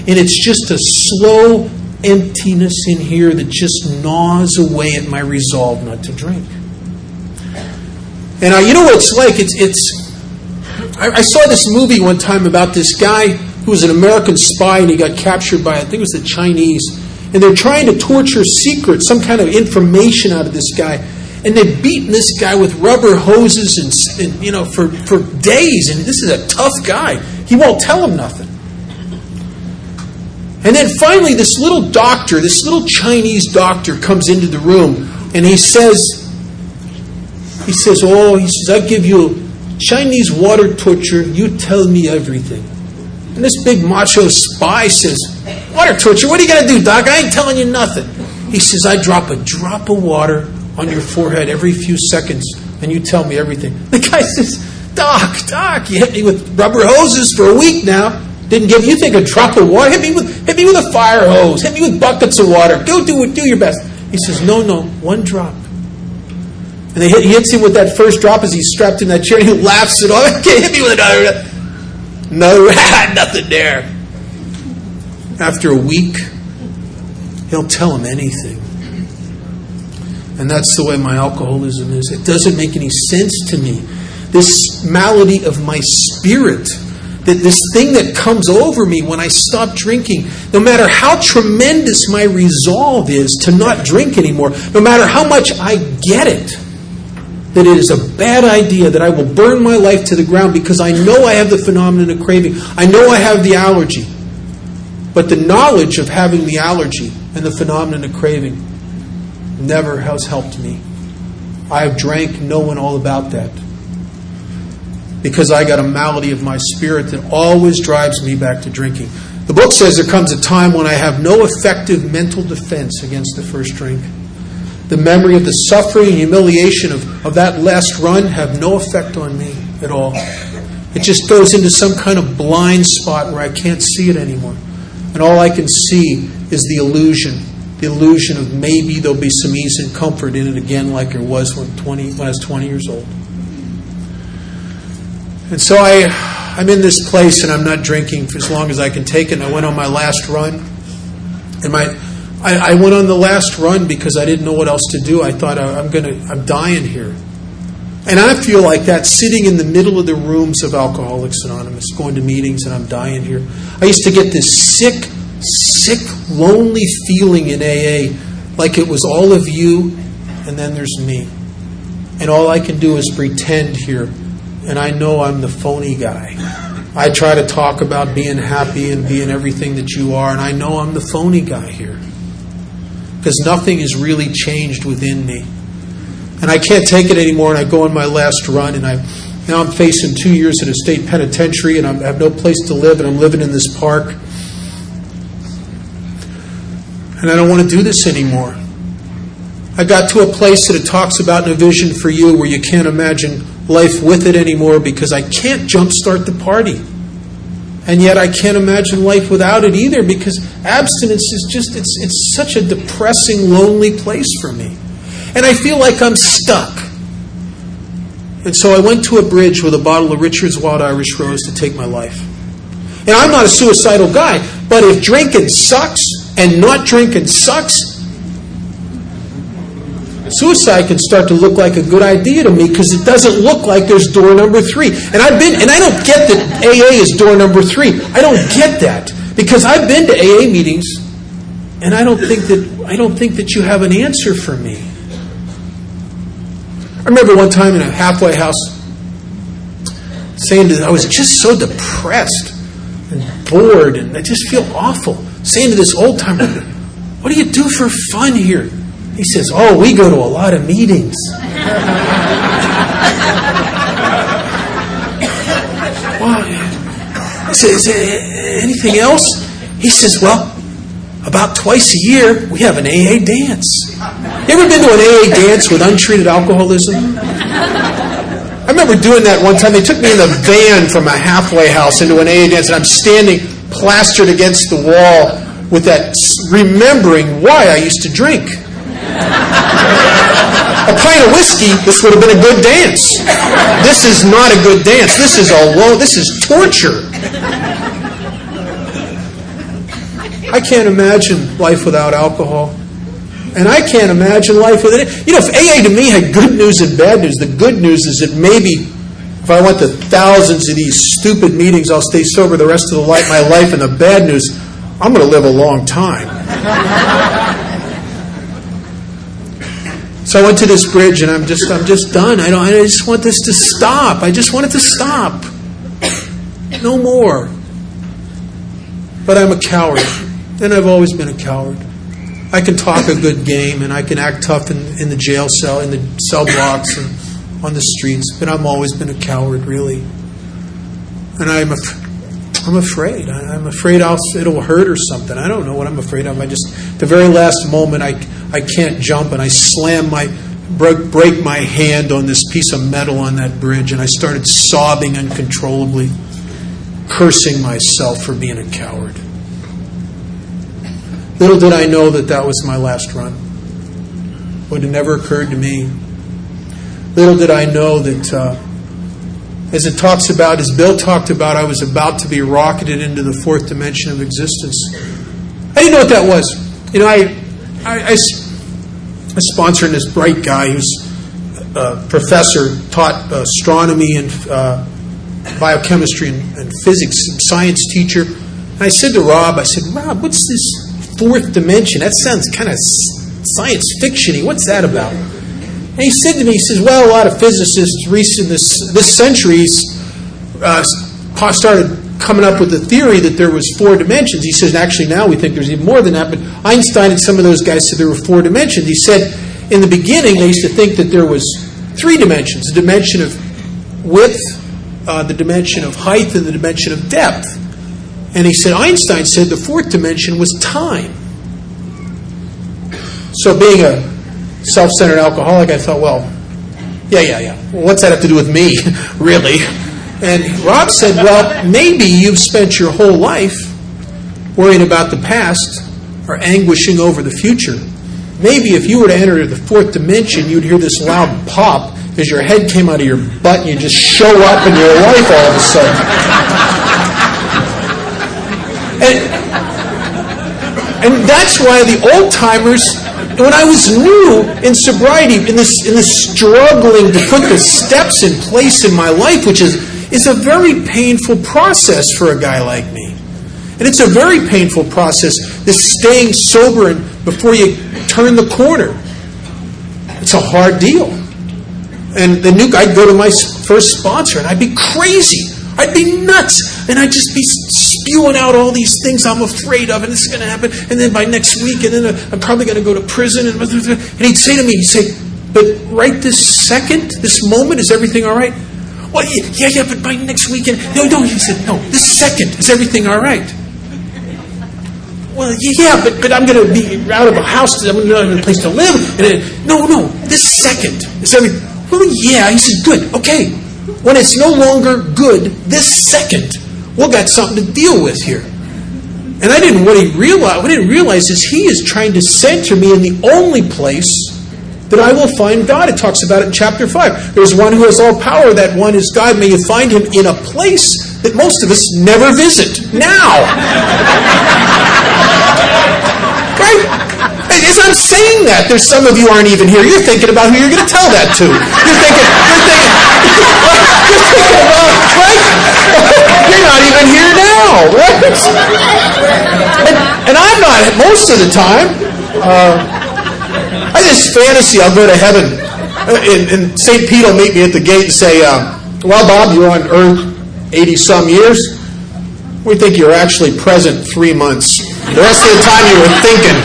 And it's just a slow emptiness in here that just gnaws away at my resolve not to drink. And you know what it's like? It's, it's I, I saw this movie one time about this guy who was an American spy and he got captured by, I think it was the Chinese. And they're trying to torture secrets, some kind of information out of this guy. And they've beaten this guy with rubber hoses and, and you know for, for days. And this is a tough guy. He won't tell him nothing. And then finally, this little doctor, this little Chinese doctor, comes into the room and he says, he says, Oh, he says, I give you Chinese water torture, you tell me everything. And this big macho spy says, Water torture? What are you going to do, Doc? I ain't telling you nothing. He says, I drop a drop of water on your forehead every few seconds, and you tell me everything. The guy says, Doc, Doc, you hit me with rubber hoses for a week now. Didn't give you think a drop of water? Hit me with hit me with a fire hose. Hit me with buckets of water. Go do it. Do your best. He says, No, no, one drop. And hit, he hits him with that first drop as he's strapped in that chair. And he laughs it off. Can't hit me with another. No, nothing there. After a week, he'll tell him anything. And that's the way my alcoholism is. It doesn't make any sense to me. This malady of my spirit, that this thing that comes over me when I stop drinking, no matter how tremendous my resolve is to not drink anymore, no matter how much I get it, that it is a bad idea, that I will burn my life to the ground because I know I have the phenomenon of craving. I know I have the allergy. But the knowledge of having the allergy and the phenomenon of craving never has helped me. I have drank knowing all about that. Because I got a malady of my spirit that always drives me back to drinking. The book says there comes a time when I have no effective mental defense against the first drink the memory of the suffering and humiliation of, of that last run have no effect on me at all. It just goes into some kind of blind spot where I can't see it anymore. And all I can see is the illusion the illusion of maybe there'll be some ease and comfort in it again, like there was when, 20, when I was 20 years old. And so I, I'm in this place and I'm not drinking for as long as I can take it. And I went on my last run. And my, I, I, went on the last run because I didn't know what else to do. I thought uh, I'm gonna, I'm dying here, and I feel like that sitting in the middle of the rooms of Alcoholics Anonymous, going to meetings, and I'm dying here. I used to get this sick, sick, lonely feeling in AA, like it was all of you, and then there's me, and all I can do is pretend here and I know I'm the phony guy. I try to talk about being happy and being everything that you are, and I know I'm the phony guy here. Because nothing has really changed within me. And I can't take it anymore, and I go on my last run, and I now I'm facing two years in a state penitentiary, and I have no place to live, and I'm living in this park. And I don't want to do this anymore. I got to a place that it talks about in a vision for you where you can't imagine life with it anymore because I can't jumpstart the party. And yet I can't imagine life without it either because abstinence is just, it's, it's such a depressing, lonely place for me. And I feel like I'm stuck. And so I went to a bridge with a bottle of Richard's Wild Irish Rose to take my life. And I'm not a suicidal guy, but if drinking sucks and not drinking sucks, suicide can start to look like a good idea to me because it doesn't look like there's door number three. And I've been, and I don't get that AA is door number three. I don't get that because I've been to AA meetings, and I don't think that I don't think that you have an answer for me. I remember one time in a halfway house saying that I was just so depressed and bored, and I just feel awful. Saying to this old timer, "What do you do for fun here?" He says, Oh, we go to a lot of meetings. said, Is there anything else? He says, Well, about twice a year, we have an AA dance. You ever been to an AA dance with untreated alcoholism? I remember doing that one time. They took me in the van from a halfway house into an AA dance, and I'm standing plastered against the wall with that, remembering why I used to drink a pint of whiskey, this would have been a good dance. This is not a good dance. This is a low, this is torture. I can't imagine life without alcohol. And I can't imagine life without it. You know, if AA to me had good news and bad news, the good news is that maybe if I went to thousands of these stupid meetings, I'll stay sober the rest of the life, my life. And the bad news, I'm going to live a long time. So I went to this bridge and I'm just I'm just done. I don't I just want this to stop. I just want it to stop. No more. But I'm a coward. And I've always been a coward. I can talk a good game and I can act tough in, in the jail cell, in the cell blocks and on the streets, but I've always been a coward, really. And I'm af- I'm afraid. I'm afraid I'll, it'll hurt or something. I don't know what I'm afraid of. I just, the very last moment, I, I can't jump, and I slam my break, break my hand on this piece of metal on that bridge, and I started sobbing uncontrollably, cursing myself for being a coward. Little did I know that that was my last run. Would have never occurred to me. Little did I know that, uh, as it talks about, as Bill talked about, I was about to be rocketed into the fourth dimension of existence. I didn't know what that was. You know, I I, I, sponsored this bright guy who's a professor, taught astronomy and uh, biochemistry and, and physics, science teacher. And I said to Rob, I said, Rob, what's this fourth dimension? That sounds kind of science fictiony. What's that about? And he said to me, he says, well, a lot of physicists recent this this uh, started coming up with the theory that there was four dimensions. He says, actually, now we think there's even more than that. But Einstein and some of those guys said there were four dimensions. He said, in the beginning, they used to think that there was three dimensions: the dimension of width, uh, the dimension of height, and the dimension of depth. And he said, Einstein said the fourth dimension was time. So, being a self-centered alcoholic, I thought, well, yeah, yeah, yeah. Well, what's that have to do with me, really? And Rob said, Well, maybe you've spent your whole life worrying about the past or anguishing over the future. Maybe if you were to enter the fourth dimension, you'd hear this loud pop as your head came out of your butt and you just show up in your life all of a sudden. And, and that's why the old timers, when I was new in sobriety, in this in this struggling to put the steps in place in my life, which is is a very painful process for a guy like me. And it's a very painful process, this staying sober and before you turn the corner. It's a hard deal. And the new I'd go to my first sponsor, and I'd be crazy. I'd be nuts, and I'd just be spewing out all these things I'm afraid of, and this is going to happen. And then by next week, and then uh, I'm probably going to go to prison. And he'd say to me, he'd say, "But right this second, this moment, is everything all right?" Well, yeah, yeah, but by next weekend, no, no. He said, "No, this second, is everything all right?" Well, yeah, but, but I'm going to be out of a house. I'm going to have a place to live. And then, no, no, this second is everything. Well, yeah. He said, good. Okay. When it's no longer good, this second, we'll got something to deal with here. And I didn't what he realize what I didn't realize is he is trying to center me in the only place that I will find God. It talks about it in chapter 5. There's one who has all power, that one is God. May you find him in a place that most of us never visit. Now! right? As I'm saying that, there's some of you aren't even here. You're thinking about who you're going to tell that to. You're thinking, you're thinking, you're thinking about, right? You're not even here now, right? And, and I'm not most of the time. Uh, I just fantasy I'll go to heaven, and, and St. Pete will meet me at the gate and say, uh, "Well, Bob, you're on Earth 80 some years. We think you're actually present three months. The rest of the time you were thinking."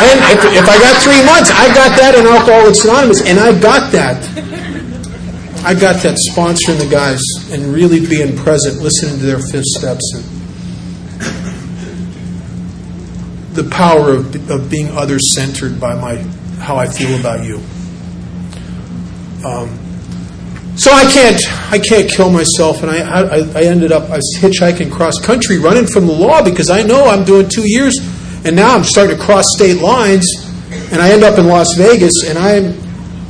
and if, if I got three months, I got that in Alcoholics Anonymous, and I got that. I got that sponsoring the guys and really being present, listening to their fifth steps, and the power of, of being other centered by my how I feel about you. Um, so I can't I can't kill myself, and I, I I ended up I was hitchhiking cross country, running from the law because I know I'm doing two years and now I'm starting to cross state lines, and I end up in Las Vegas, and I'm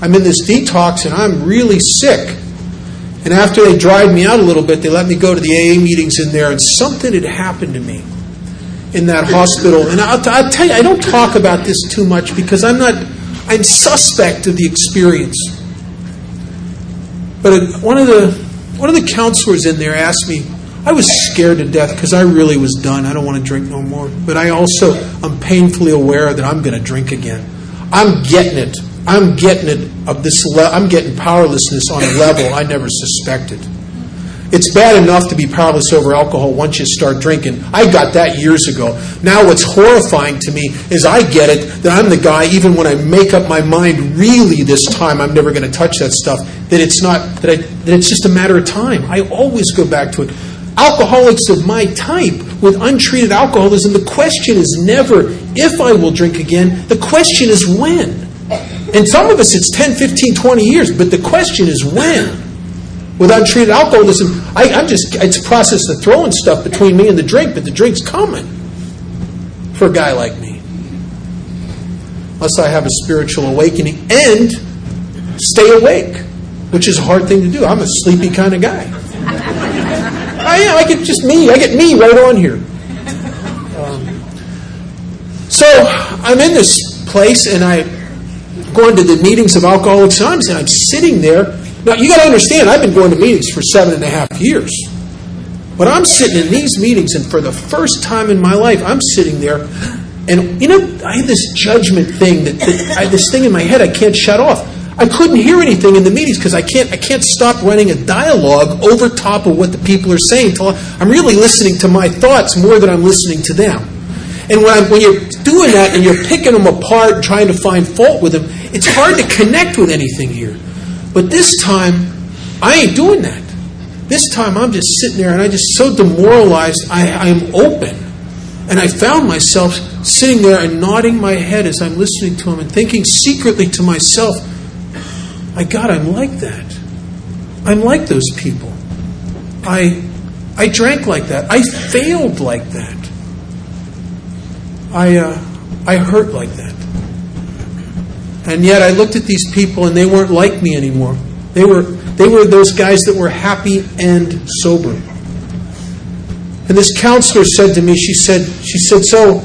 I'm in this detox, and I'm really sick. And after they dried me out a little bit, they let me go to the AA meetings in there, and something had happened to me in that hospital. And I'll, I'll tell you, I don't talk about this too much because I'm not, I'm suspect of the experience. But one of the one of the counselors in there asked me, I was scared to death because I really was done. I don't want to drink no more. But I also I'm painfully aware that I'm going to drink again. I'm getting it. I'm getting it of this. Le- I'm getting powerlessness on a level I never suspected. It's bad enough to be powerless over alcohol once you start drinking. I got that years ago. Now, what's horrifying to me is I get it that I'm the guy, even when I make up my mind, really this time I'm never going to touch that stuff, that it's not, that, I, that it's just a matter of time. I always go back to it alcoholics of my type with untreated alcoholism, the question is never if I will drink again, the question is when. And some of us it's 10, 15, 20 years, but the question is when. With untreated alcoholism, I, am just, it's a process of throwing stuff between me and the drink, but the drink's coming for a guy like me. Unless I have a spiritual awakening and stay awake, which is a hard thing to do. I'm a sleepy kind of guy. I am. I get just me. I get me right on here. Um, so I'm in this place, and I going to the meetings of Alcoholics Anonymous, and I'm sitting there. Now you got to understand, I've been going to meetings for seven and a half years. But I'm sitting in these meetings, and for the first time in my life, I'm sitting there, and you know, I have this judgment thing that, that I, this thing in my head I can't shut off. I couldn't hear anything in the meetings because I can't I can't stop running a dialogue over top of what the people are saying. I'm really listening to my thoughts more than I'm listening to them. And when, I'm, when you're doing that and you're picking them apart trying to find fault with them, it's hard to connect with anything here. But this time, I ain't doing that. This time, I'm just sitting there and I just so demoralized. I, I'm open. And I found myself sitting there and nodding my head as I'm listening to him and thinking secretly to myself, my God, I'm like that. I'm like those people. I, I drank like that. I failed like that. I, uh, I hurt like that. And yet I looked at these people and they weren't like me anymore. They were, they were those guys that were happy and sober. And this counselor said to me, she said, she said, so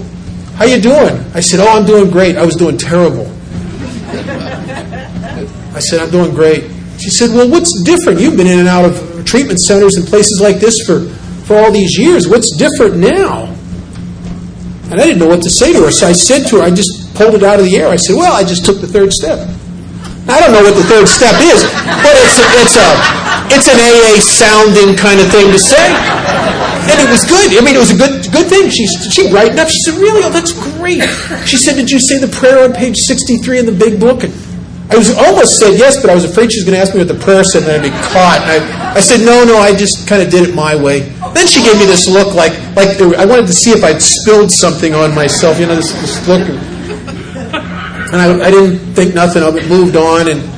how you doing? I said, oh, I'm doing great. I was doing terrible. I said, I'm doing great. She said, Well, what's different? You've been in and out of treatment centers and places like this for, for all these years. What's different now? And I didn't know what to say to her. So I said to her, I just pulled it out of the air. I said, Well, I just took the third step. I don't know what the third step is, but it's a, it's a it's an AA sounding kind of thing to say. And it was good. I mean, it was a good good thing. She she brightened up. She said, "Really? Oh, that's great." She said, "Did you say the prayer on page 63 in the big book?" And I was almost said yes, but I was afraid she was going to ask me what the prayer said and I'd be caught. And I, I said, "No, no, I just kind of did it my way." Then she gave me this look like like I wanted to see if I'd spilled something on myself. You know, this, this look. And I, I didn't think nothing of it. Moved on and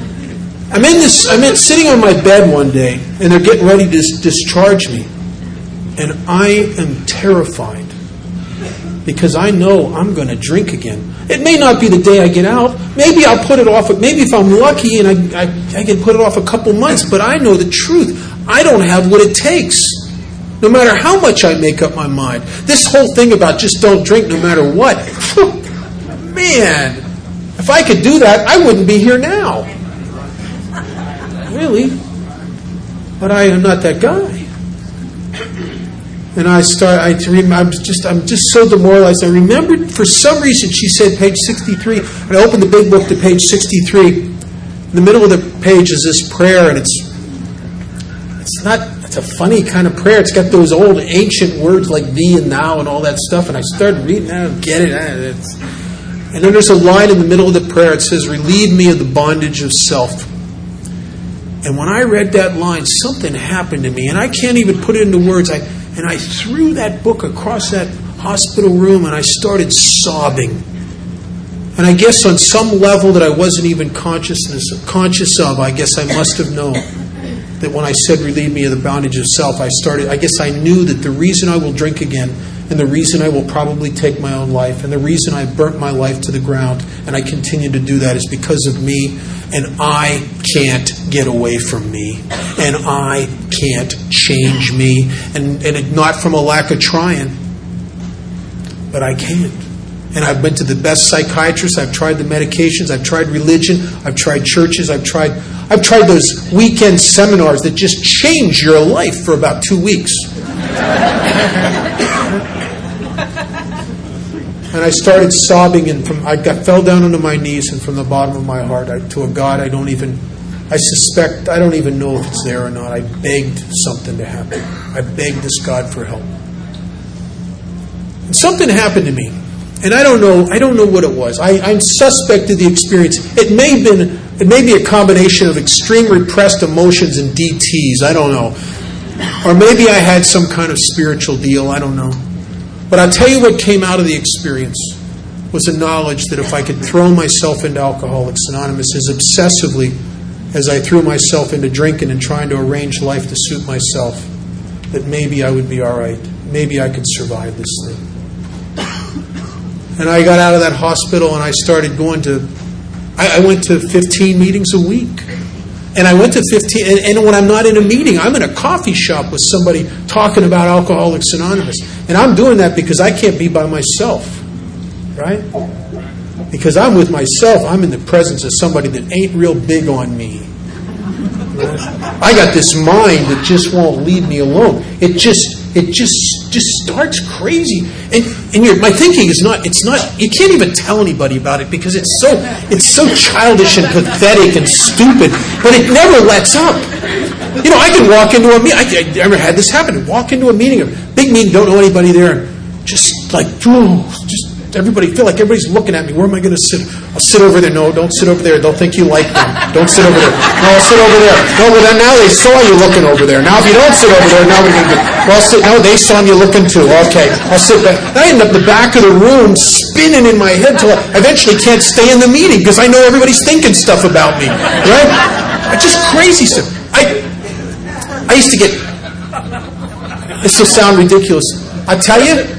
I'm in this. I'm in, sitting on my bed one day, and they're getting ready to dis- discharge me, and I am terrified because I know I'm going to drink again. It may not be the day I get out. Maybe I'll put it off. Maybe if I'm lucky and I, I, I can put it off a couple months. But I know the truth. I don't have what it takes. No matter how much I make up my mind. This whole thing about just don't drink no matter what. Man, if I could do that, I wouldn't be here now. Really? But I am not that guy. And I start. I I'm just. I'm just so demoralized. I remembered for some reason she said page 63, and I opened the big book to page 63. In the middle of the page is this prayer, and it's. It's not. It's a funny kind of prayer. It's got those old ancient words like thee and thou and all that stuff. And I started reading. I don't get it. It's, and then there's a line in the middle of the prayer. It says, "Relieve me of the bondage of self." And when I read that line, something happened to me, and I can't even put it into words. I and I threw that book across that hospital room and I started sobbing. And I guess on some level that I wasn't even consciousness, conscious of, I guess I must have known that when I said relieve me of the bondage of self, I started, I guess I knew that the reason I will drink again and the reason I will probably take my own life and the reason I burnt my life to the ground and I continue to do that is because of me and I can't get away from me, and I can't change me, and, and not from a lack of trying, but I can't. And I've been to the best psychiatrists, I've tried the medications, I've tried religion, I've tried churches, I've tried I've tried those weekend seminars that just change your life for about two weeks. And I started sobbing, and from I got fell down onto my knees, and from the bottom of my heart, I, to a God I don't even, I suspect, I don't even know if it's there or not. I begged something to happen. I begged this God for help. And something happened to me, and I don't know, I don't know what it was. I, I'm suspect of the experience. It may have been, it may be a combination of extreme repressed emotions and DTS. I don't know. Or maybe I had some kind of spiritual deal. I don't know. But I'll tell you what came out of the experience was a knowledge that if I could throw myself into Alcoholics Anonymous as obsessively as I threw myself into drinking and trying to arrange life to suit myself, that maybe I would be all right. Maybe I could survive this thing. And I got out of that hospital and I started going to, I, went to 15 meetings a week. And I went to 15, and, and, when I'm not in a meeting, I'm in a coffee shop with somebody talking about Alcoholics Anonymous. And I'm doing that because I can't be by myself, right? Because I'm with myself, I'm in the presence of somebody that ain't real big on me. I got this mind that just won't leave me alone. It just it just just starts crazy. And and my thinking is not it's not you can't even tell anybody about it because it's so it's so childish and pathetic and stupid, but it never lets up. You know, I can walk into a meeting. I, I never had this happen. Walk into a meeting, a big meeting, don't know anybody there, just like, just everybody feel like everybody's looking at me. Where am I going to sit? I'll sit over there. No, don't sit over there. They'll think you like them. Don't sit over there. No, I'll sit over there. No, well then now they saw you looking over there. Now if you don't sit over there, now we're going to. Well, sit. No, they saw me looking too. Okay, I'll sit back. I end up the back of the room spinning in my head till I eventually can't stay in the meeting because I know everybody's thinking stuff about me. Right? Just crazy stuff. I I used to get. This will sound ridiculous. I tell you,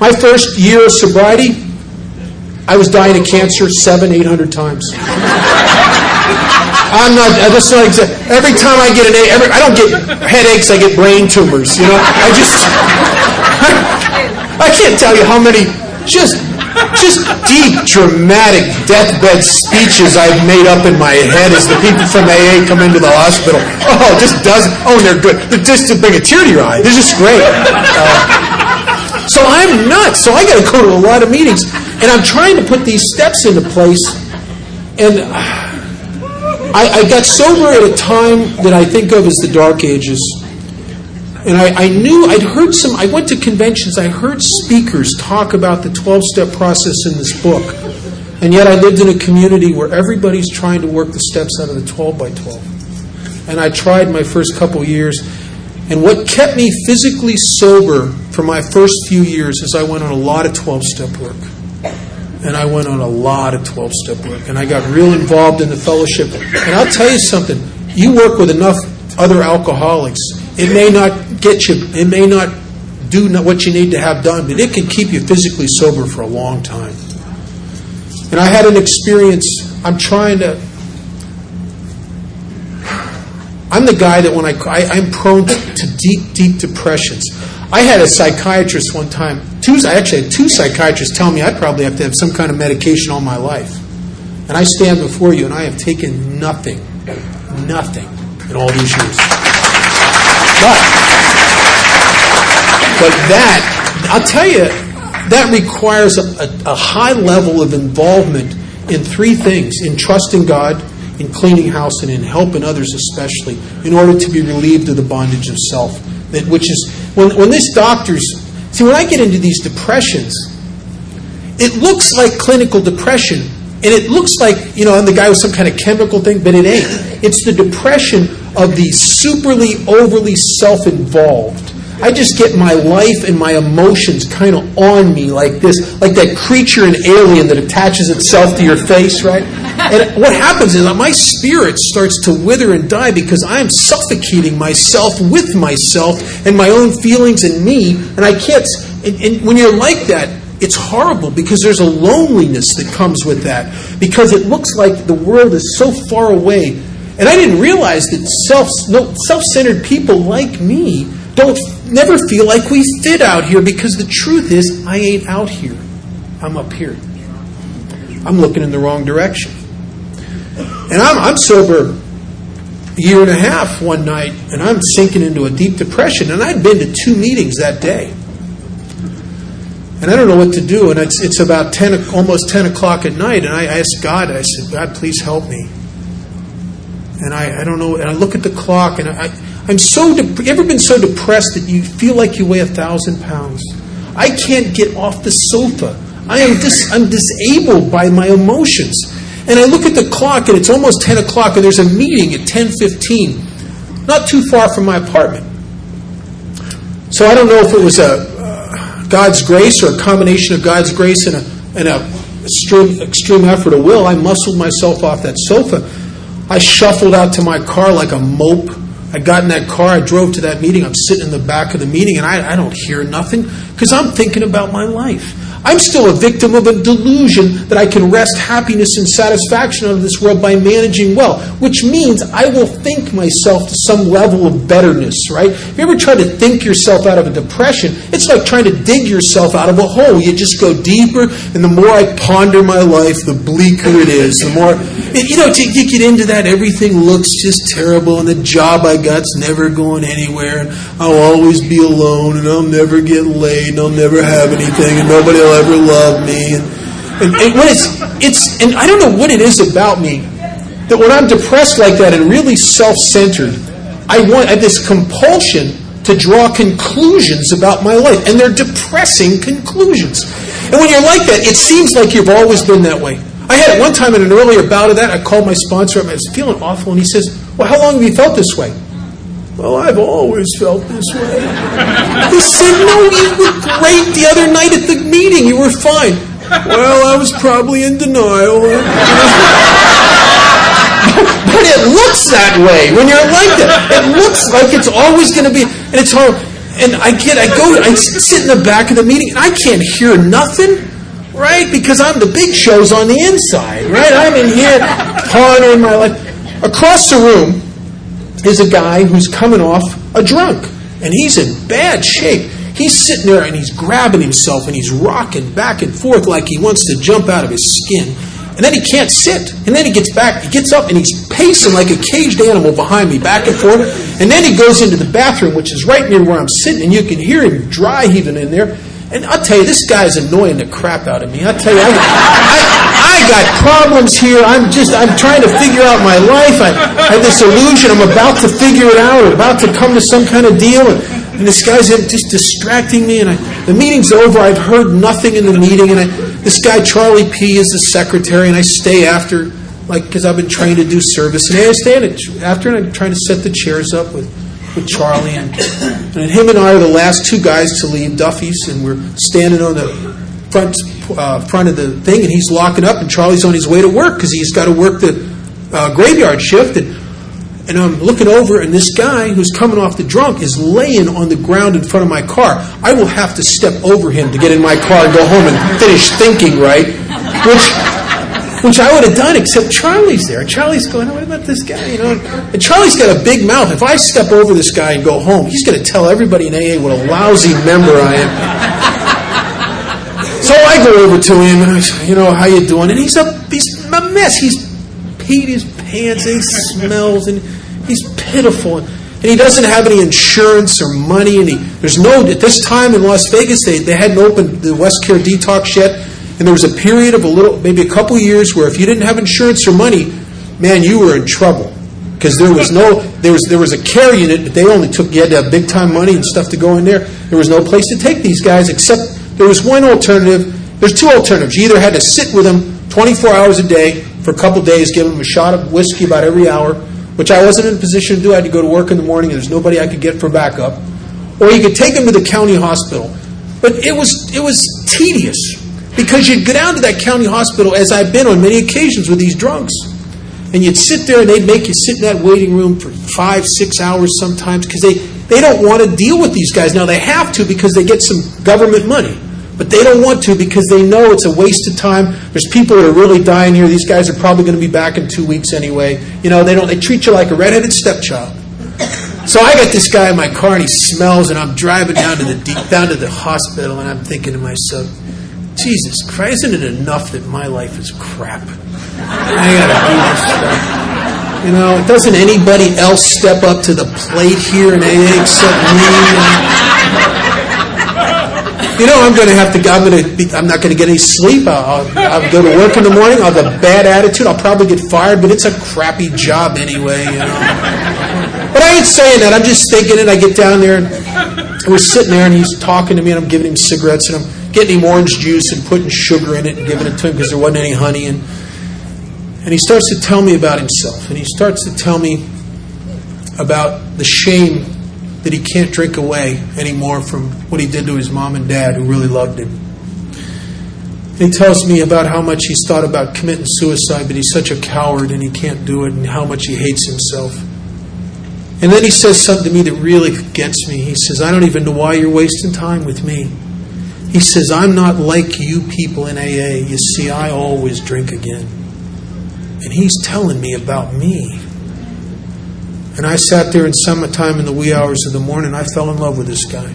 my first year of sobriety, I was dying of cancer seven, eight hundred times. I'm not. That's not exact. Every time I get an, every, I don't get headaches. I get brain tumors. You know, I just. I can't tell you how many just just deep, dramatic deathbed speeches I've made up in my head as the people from AA come into the hospital. Oh, just does. Oh, they're good. They're just to bring a tear to your eye. They're just great. Uh, so I'm nuts. So I got to go to a lot of meetings, and I'm trying to put these steps into place. And I, I got sober at a time that I think of as the Dark Ages. And I, I, knew, I'd heard some, I went to conventions, I heard speakers talk about the 12 step process in this book. And yet I lived in a community where everybody's trying to work the steps out of the 12 by 12. And I tried my first couple years. And what kept me physically sober for my first few years is I went on a lot of 12 step work. And I went on a lot of 12 step work. And I got real involved in the fellowship. And I'll tell you something you work with enough other alcoholics, it may not get you, it may not do what you need to have done, but it can keep you physically sober for a long time. And I had an experience, I'm trying to. I'm the guy that when I, I am prone to deep, deep depressions. I had a psychiatrist one time. Two, I actually had two psychiatrists tell me I'd probably have to have some kind of medication all my life. And I stand before you and I have taken nothing, nothing in all these years. But, but that, I'll tell you, that requires a, a, a high level of involvement in three things in trusting God, in cleaning house, and in helping others, especially, in order to be relieved of the bondage of self. That, which is, when, when this doctor's, see, when I get into these depressions, it looks like clinical depression, and it looks like, you know, I'm the guy with some kind of chemical thing, but it ain't. It's the depression of the superly, overly self involved I just get my life and my emotions kind of on me like this, like that creature in Alien that attaches itself to your face, right? And what happens is that my spirit starts to wither and die because I am suffocating myself with myself and my own feelings and me, and I can't. And, and when you're like that, it's horrible because there's a loneliness that comes with that because it looks like the world is so far away. And I didn't realize that self, no, self-centered people like me don't never feel like we fit out here because the truth is, I ain't out here. I'm up here. I'm looking in the wrong direction. And I'm, I'm sober a year and a half one night, and I'm sinking into a deep depression. And I'd been to two meetings that day. And I don't know what to do. And it's, it's about 10, almost 10 o'clock at night. And I asked God, I said, God, please help me. And I, I don't know. And I look at the clock, and I, I'm so. De- ever been so depressed that you feel like you weigh a thousand pounds? I can't get off the sofa. I am dis- I'm disabled by my emotions. And I look at the clock, and it's almost 10 o'clock, and there's a meeting at 10:15, not too far from my apartment. So I don't know if it was a uh, God's grace or a combination of God's grace and a, and a extreme, extreme effort of will. I muscled myself off that sofa. I shuffled out to my car like a mope I got in that car, I drove to that meeting, I'm sitting in the back of the meeting, and I, I don't hear nothing because I'm thinking about my life. I'm still a victim of a delusion that I can wrest happiness and satisfaction out of this world by managing well, which means I will think myself to some level of betterness, right? If you ever try to think yourself out of a depression, it's like trying to dig yourself out of a hole. You just go deeper, and the more I ponder my life, the bleaker it is. The more, you know, you get into that, everything looks just terrible, and the job I got's never going anywhere, and I'll always be alone, and I'll never get laid, and I'll never have anything, and nobody will ever love me. And, and, when it's, it's, and I don't know what it is about me that when I'm depressed like that and really self-centered, I want I have this compulsion to draw conclusions about my life, and they're depressing conclusions. And when you're like that, it seems like you've always been that way. I had it one time in an earlier bout of that. I called my sponsor up. I was feeling awful, and he says, "Well, how long have you felt this way?" Well, I've always felt this way. He said, No, you were great the other night at the meeting. You were fine. Well, I was probably in denial. but it looks that way when you're like that. It looks like it's always going to be, and it's hard. And I get, I go, I sit in the back of the meeting, and I can't hear nothing, right? Because I'm the big show's on the inside, right? I'm in here pondering my life. Across the room, is a guy who's coming off a drunk, and he's in bad shape. He's sitting there and he's grabbing himself and he's rocking back and forth like he wants to jump out of his skin. And then he can't sit. And then he gets back, he gets up and he's pacing like a caged animal behind me, back and forth. And then he goes into the bathroom, which is right near where I'm sitting, and you can hear him dry heaving in there. And I'll tell you, this guy's annoying the crap out of me. I'll tell you, I, I, I got problems here. I'm just, I'm trying to figure out my life. I, I have this illusion. I'm about to figure it out, about to come to some kind of deal. And, and this guy's just distracting me. And I, the meeting's over. I've heard nothing in the meeting. And I, this guy, Charlie P., is the secretary. And I stay after, like, because I've been trained to do service. And I stand after, and I'm trying to set the chairs up with with Charlie, and, and him and I are the last two guys to leave Duffy's, and we're standing on the front uh, front of the thing, and he's locking up, and Charlie's on his way to work because he's got to work the uh, graveyard shift, and and I'm looking over, and this guy who's coming off the drunk is laying on the ground in front of my car. I will have to step over him to get in my car and go home and finish thinking, right? Which which I would have done, except Charlie's there. And Charlie's going, oh, what about this guy? You know, and Charlie's got a big mouth. If I step over this guy and go home, he's going to tell everybody in AA what a lousy member I am. So I go over to him and I say, you know, how you doing? And he's a he's a mess. He's peed his pants and he smells and he's pitiful. And he doesn't have any insurance or money. And he, there's no, at this time in Las Vegas, they, they hadn't opened the West Care detox yet. And there was a period of a little, maybe a couple years where if you didn't have insurance or money, man, you were in trouble because there was no there was there was a care unit, but they only took you had to have big time money and stuff to go in there. There was no place to take these guys except there was one alternative. There's two alternatives. You either had to sit with them 24 hours a day for a couple days, give them a shot of whiskey about every hour, which I wasn't in a position to do. I had to go to work in the morning, and there's nobody I could get for backup. Or you could take them to the county hospital, but it was it was tedious because you'd go down to that county hospital, as I've been on many occasions with these drunks, and you'd sit there and they'd make you sit in that waiting room for five, six hours sometimes because they, they don't want to deal with these guys. Now, they have to because they get some government money, but they don't want to because they know it's a waste of time. There's people that are really dying here. These guys are probably going to be back in two weeks anyway. You know, they don't. They treat you like a redheaded stepchild. So I got this guy in my car and he smells, and I'm driving down to the deep, down to the hospital, and I'm thinking to myself, Jesus Christ, isn't it enough that my life is crap? I gotta do this stuff. You know, doesn't anybody else step up to the plate here in AA except me? You know, I'm going to have to. I'm going to. Be, I'm not going to get any sleep. I'll, I'll, go to work in the morning. I'll have a bad attitude. I'll probably get fired, but it's a crappy job anyway. You know. But I ain't saying that. I'm just thinking it. I get down there, and we're sitting there, and he's talking to me, and I'm giving him cigarettes, and I'm getting him orange juice and putting sugar in it and giving it to him because there wasn't any honey. And, and he starts to tell me about himself. And he starts to tell me about the shame that he can't drink away anymore from what he did to his mom and dad who really loved him. And he tells me about how much he's thought about committing suicide, but he's such a coward and he can't do it, and how much he hates himself. And then he says something to me that really gets me. He says, I don't even know why you're wasting time with me. He says, I'm not like you people in AA. You see, I always drink again. And he's telling me about me. And I sat there in summertime in the wee hours of the morning. I fell in love with this guy.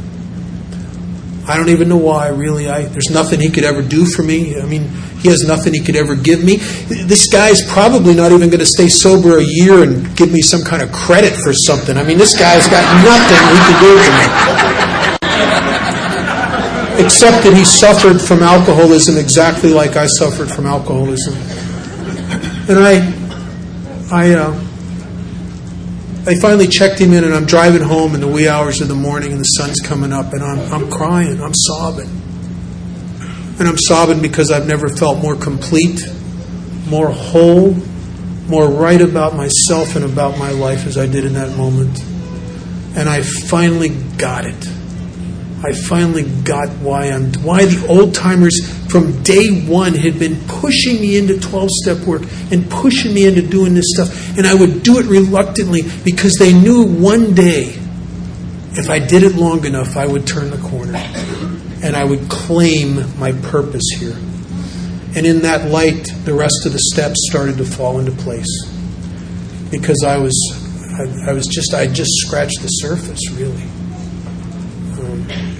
I don't even know why, really. I, there's nothing he could ever do for me. I mean, he has nothing he could ever give me. This guy's probably not even going to stay sober a year and give me some kind of credit for something. I mean, this guy's got nothing he can do for me except that he suffered from alcoholism exactly like I suffered from alcoholism. And I, I, uh, I finally checked him in, and I'm driving home in the wee hours of the morning, and the sun's coming up, and I'm, I'm crying, I'm sobbing. And I'm sobbing because I've never felt more complete, more whole, more right about myself and about my life as I did in that moment. And I finally got it. I finally got why I'm why the old timers from day one had been pushing me into 12 step work and pushing me into doing this stuff. And I would do it reluctantly because they knew one day if I did it long enough, I would turn the corner and I would claim my purpose here. And in that light, the rest of the steps started to fall into place because I was, I, I was just, I just scratched the surface, really. Um,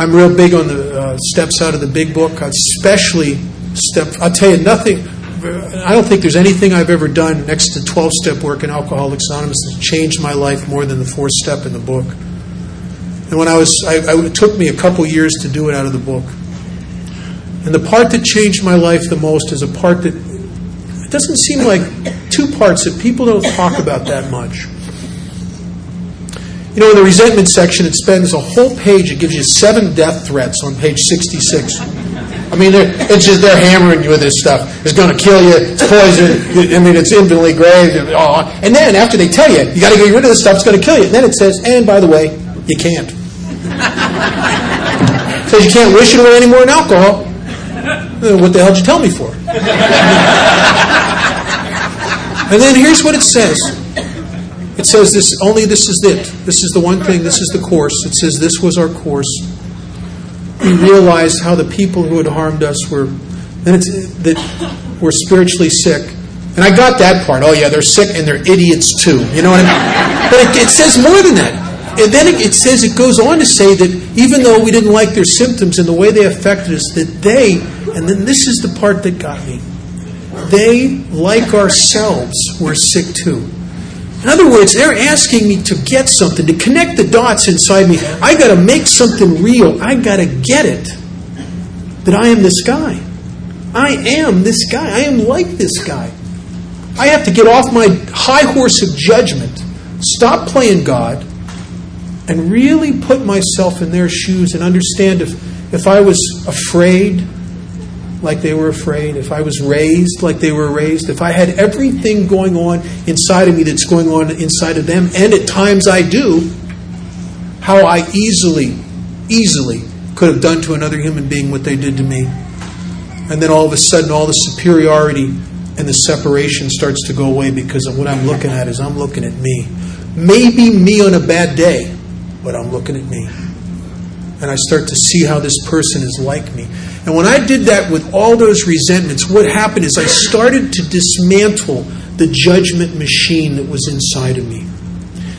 I'm real big on the uh, steps out of the big book, especially step. I'll tell you nothing. I don't think there's anything I've ever done next to 12 step work in Alcoholics Anonymous that changed my life more than the fourth step in the book. And when I was, I, I, it took me a couple years to do it out of the book. And the part that changed my life the most is a part that it doesn't seem like two parts that people don't talk about that much. You know, in the resentment section, it spends a whole page. It gives you seven death threats on page 66. I mean, it's just they're hammering you with this stuff. It's going to kill you. It's poison. I mean, it's infinitely grave. And then after they tell you, you got to get rid of this stuff. It's going to kill you. And then it says, and by the way, you can't. it says you can't wish it away anymore in alcohol. Uh, what the hell did you tell me for? and then here's what it says. It says this only this is it. This is the one thing, this is the course. It says this was our course. We realized how the people who had harmed us were and that were spiritually sick. And I got that part. Oh yeah, they're sick and they're idiots too. You know what I mean? But it, it says more than that. And then it, it says it goes on to say that even though we didn't like their symptoms and the way they affected us, that they, and then this is the part that got me, they, like ourselves, were sick too. In other words, they're asking me to get something, to connect the dots inside me. I got to make something real. I got to get it that I am this guy. I am this guy. I am like this guy. I have to get off my high horse of judgment, stop playing God, and really put myself in their shoes and understand if, if I was afraid like they were afraid, if I was raised like they were raised, if I had everything going on inside of me that's going on inside of them, and at times I do, how I easily, easily could have done to another human being what they did to me. And then all of a sudden, all the superiority and the separation starts to go away because of what I'm looking at is I'm looking at me. Maybe me on a bad day, but I'm looking at me. And I start to see how this person is like me. And when I did that with all those resentments, what happened is I started to dismantle the judgment machine that was inside of me.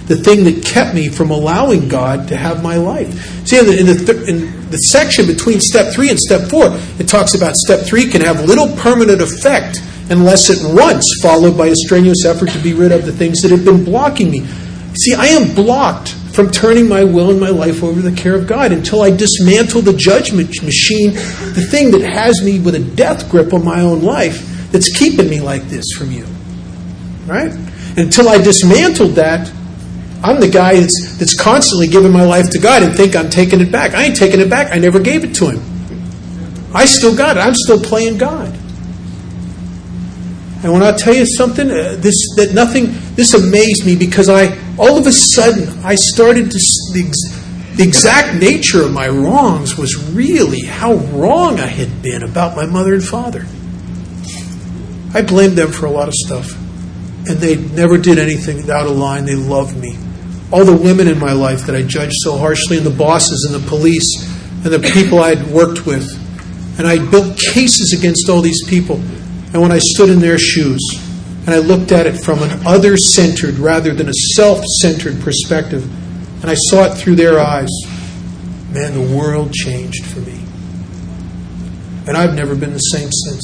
The thing that kept me from allowing God to have my life. See, in the, in the, th- in the section between step three and step four, it talks about step three can have little permanent effect unless at once followed by a strenuous effort to be rid of the things that have been blocking me. See, I am blocked from turning my will and my life over to the care of God until I dismantle the judgment machine, the thing that has me with a death grip on my own life that's keeping me like this from you. Right? Until I dismantled that, I'm the guy that's, that's constantly giving my life to God and think I'm taking it back. I ain't taking it back. I never gave it to Him. I still got it. I'm still playing God. And when I tell you something, uh, this that nothing, this amazed me because I all of a sudden I started to the, exact nature of my wrongs was really how wrong I had been about my mother and father. I blamed them for a lot of stuff, and they never did anything out of line. They loved me. All the women in my life that I judged so harshly, and the bosses and the police and the people I had worked with, and I built cases against all these people. And when I stood in their shoes and I looked at it from an other centered rather than a self centered perspective, and I saw it through their eyes, man, the world changed for me. And I've never been the same since.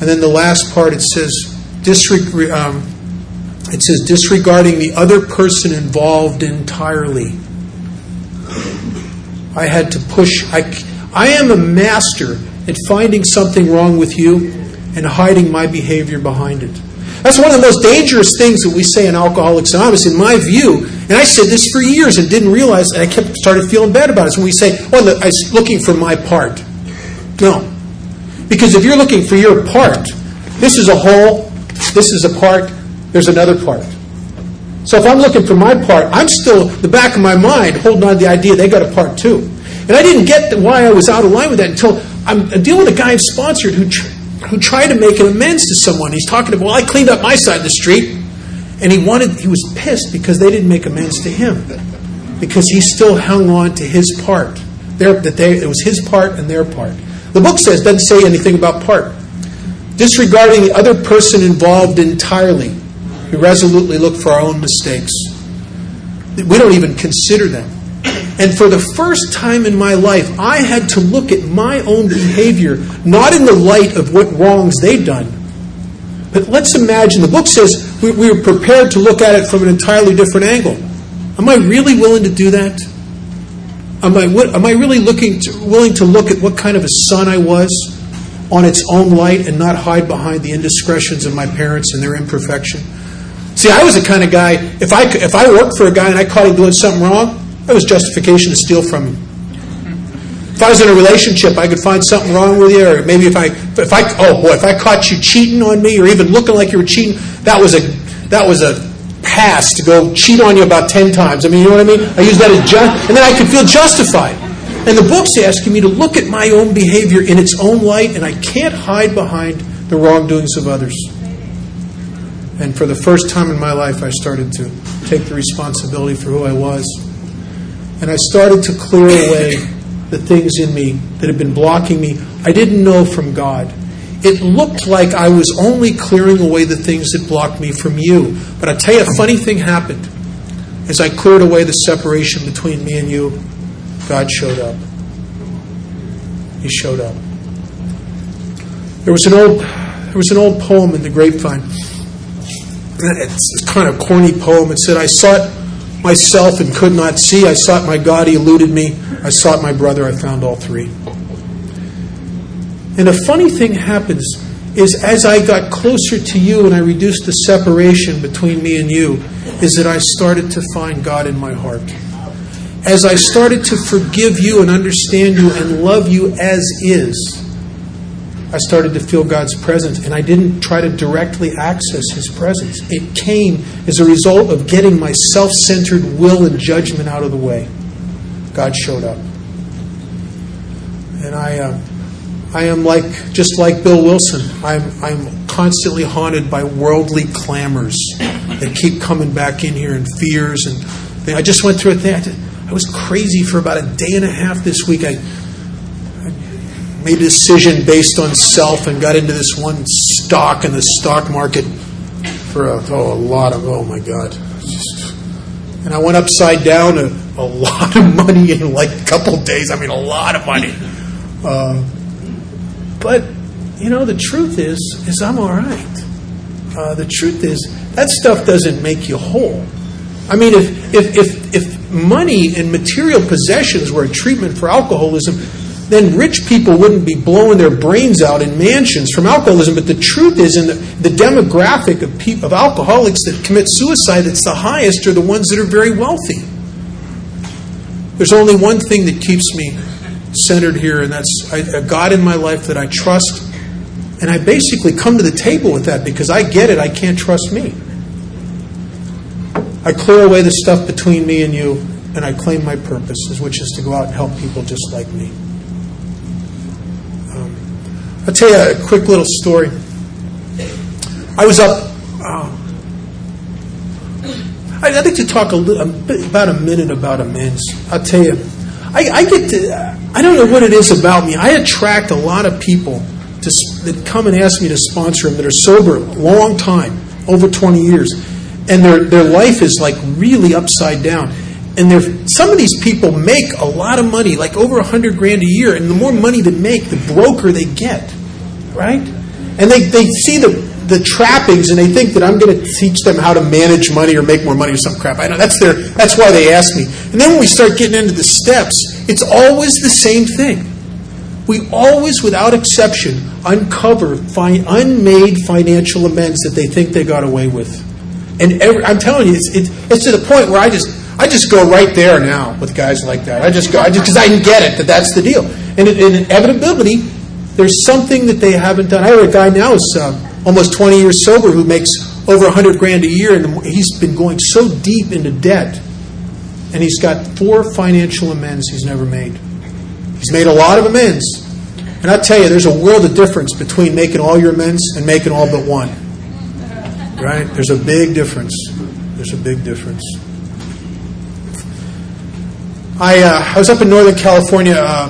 And then the last part it says, disreg- um, it says disregarding the other person involved entirely. I had to push. I, I am a master at finding something wrong with you and hiding my behavior behind it. That's one of the most dangerous things that we say in Alcoholics Anonymous, in my view. And I said this for years and didn't realize, and I kept started feeling bad about it. So we say, "Well, I'm looking for my part," no, because if you're looking for your part, this is a whole, this is a part, there's another part. So if I'm looking for my part, I'm still the back of my mind holding on to the idea they got a part too. And I didn't get why I was out of line with that until I'm dealing with a guy I've sponsored who who tried to make an amends to someone. He's talking about, well, I cleaned up my side of the street. And he wanted, he was pissed because they didn't make amends to him. Because he still hung on to his part. Their, that they, it was his part and their part. The book says, doesn't say anything about part. Disregarding the other person involved entirely. We resolutely look for our own mistakes. We don't even consider them. And for the first time in my life, I had to look at my own behavior, not in the light of what wrongs they'd done. But let's imagine, the book says we, we were prepared to look at it from an entirely different angle. Am I really willing to do that? Am I, am I really looking to, willing to look at what kind of a son I was on its own light and not hide behind the indiscretions of my parents and their imperfection? See, I was the kind of guy, if I, if I worked for a guy and I caught him doing something wrong, that was justification to steal from him. If I was in a relationship, I could find something wrong with you, or maybe if I, if I, oh boy, if I caught you cheating on me, or even looking like you were cheating, that was a, that was a pass to go cheat on you about 10 times. I mean, you know what I mean? I use that as just, and then I could feel justified. And the book's asking me to look at my own behavior in its own light, and I can't hide behind the wrongdoings of others. And for the first time in my life, I started to take the responsibility for who I was. And I started to clear away the things in me that had been blocking me. I didn't know from God it looked like I was only clearing away the things that blocked me from you. But I tell you, a funny thing happened. As I cleared away the separation between me and you, God showed up. He showed up. There was an old, there was an old poem in the grapevine. It's kind of corny poem. It said, "I sought myself and could not see. I sought my God, he eluded me. I sought my brother, I found all three. And a funny thing happens is as I got closer to you and I reduced the separation between me and you, is that I started to find God in my heart. As I started to forgive you and understand you and love you as is, I started to feel God's presence, and I didn't try to directly access His presence. It came as a result of getting my self centered will and judgment out of the way. God showed up. And I. Uh, I am like just like Bill Wilson. I'm I'm constantly haunted by worldly clamors that keep coming back in here and fears and I just went through a thing. I, I was crazy for about a day and a half this week. I made a decision based on self and got into this one stock in the stock market for a, oh, a lot of oh my god. Just, and I went upside down a, a lot of money in like a couple days. I mean, a lot of money. Uh, but, you know, the truth is, is I'm all right. Uh, the truth is, that stuff doesn't make you whole. I mean, if, if, if, if money and material possessions were a treatment for alcoholism, then rich people wouldn't be blowing their brains out in mansions from alcoholism. But the truth is, in the, the demographic of, of alcoholics that commit suicide it's the highest are the ones that are very wealthy. There's only one thing that keeps me centered here, and that's a God in my life that I trust. And I basically come to the table with that because I get it, I can't trust me. I clear away the stuff between me and you, and I claim my purpose, which is to go out and help people just like me. I'll tell you a quick little story. I was up. Uh, I'd like to talk a little, about a minute about amends. I'll tell you. I, I get to. I don't know what it is about me. I attract a lot of people to, that come and ask me to sponsor them that are sober a long time, over 20 years, and their their life is like really upside down. And some of these people make a lot of money, like over hundred grand a year, and the more money they make, the broker they get, right? And they, they see the the trappings and they think that I'm going to teach them how to manage money or make more money or some crap. I know that's their that's why they ask me. And then when we start getting into the steps, it's always the same thing. We always, without exception, uncover fi- unmade financial amends that they think they got away with. And every, I'm telling you, it's, it's, it's to the point where I just I just go right there now with guys like that. I just go I just because I get it that that's the deal. And in inevitability, there's something that they haven't done. I have a guy now who's uh, almost 20 years sober who makes over 100 grand a year, and he's been going so deep into debt, and he's got four financial amends he's never made. He's made a lot of amends. And I tell you, there's a world of difference between making all your amends and making all but one. Right? There's a big difference. There's a big difference. I, uh, I was up in Northern California uh,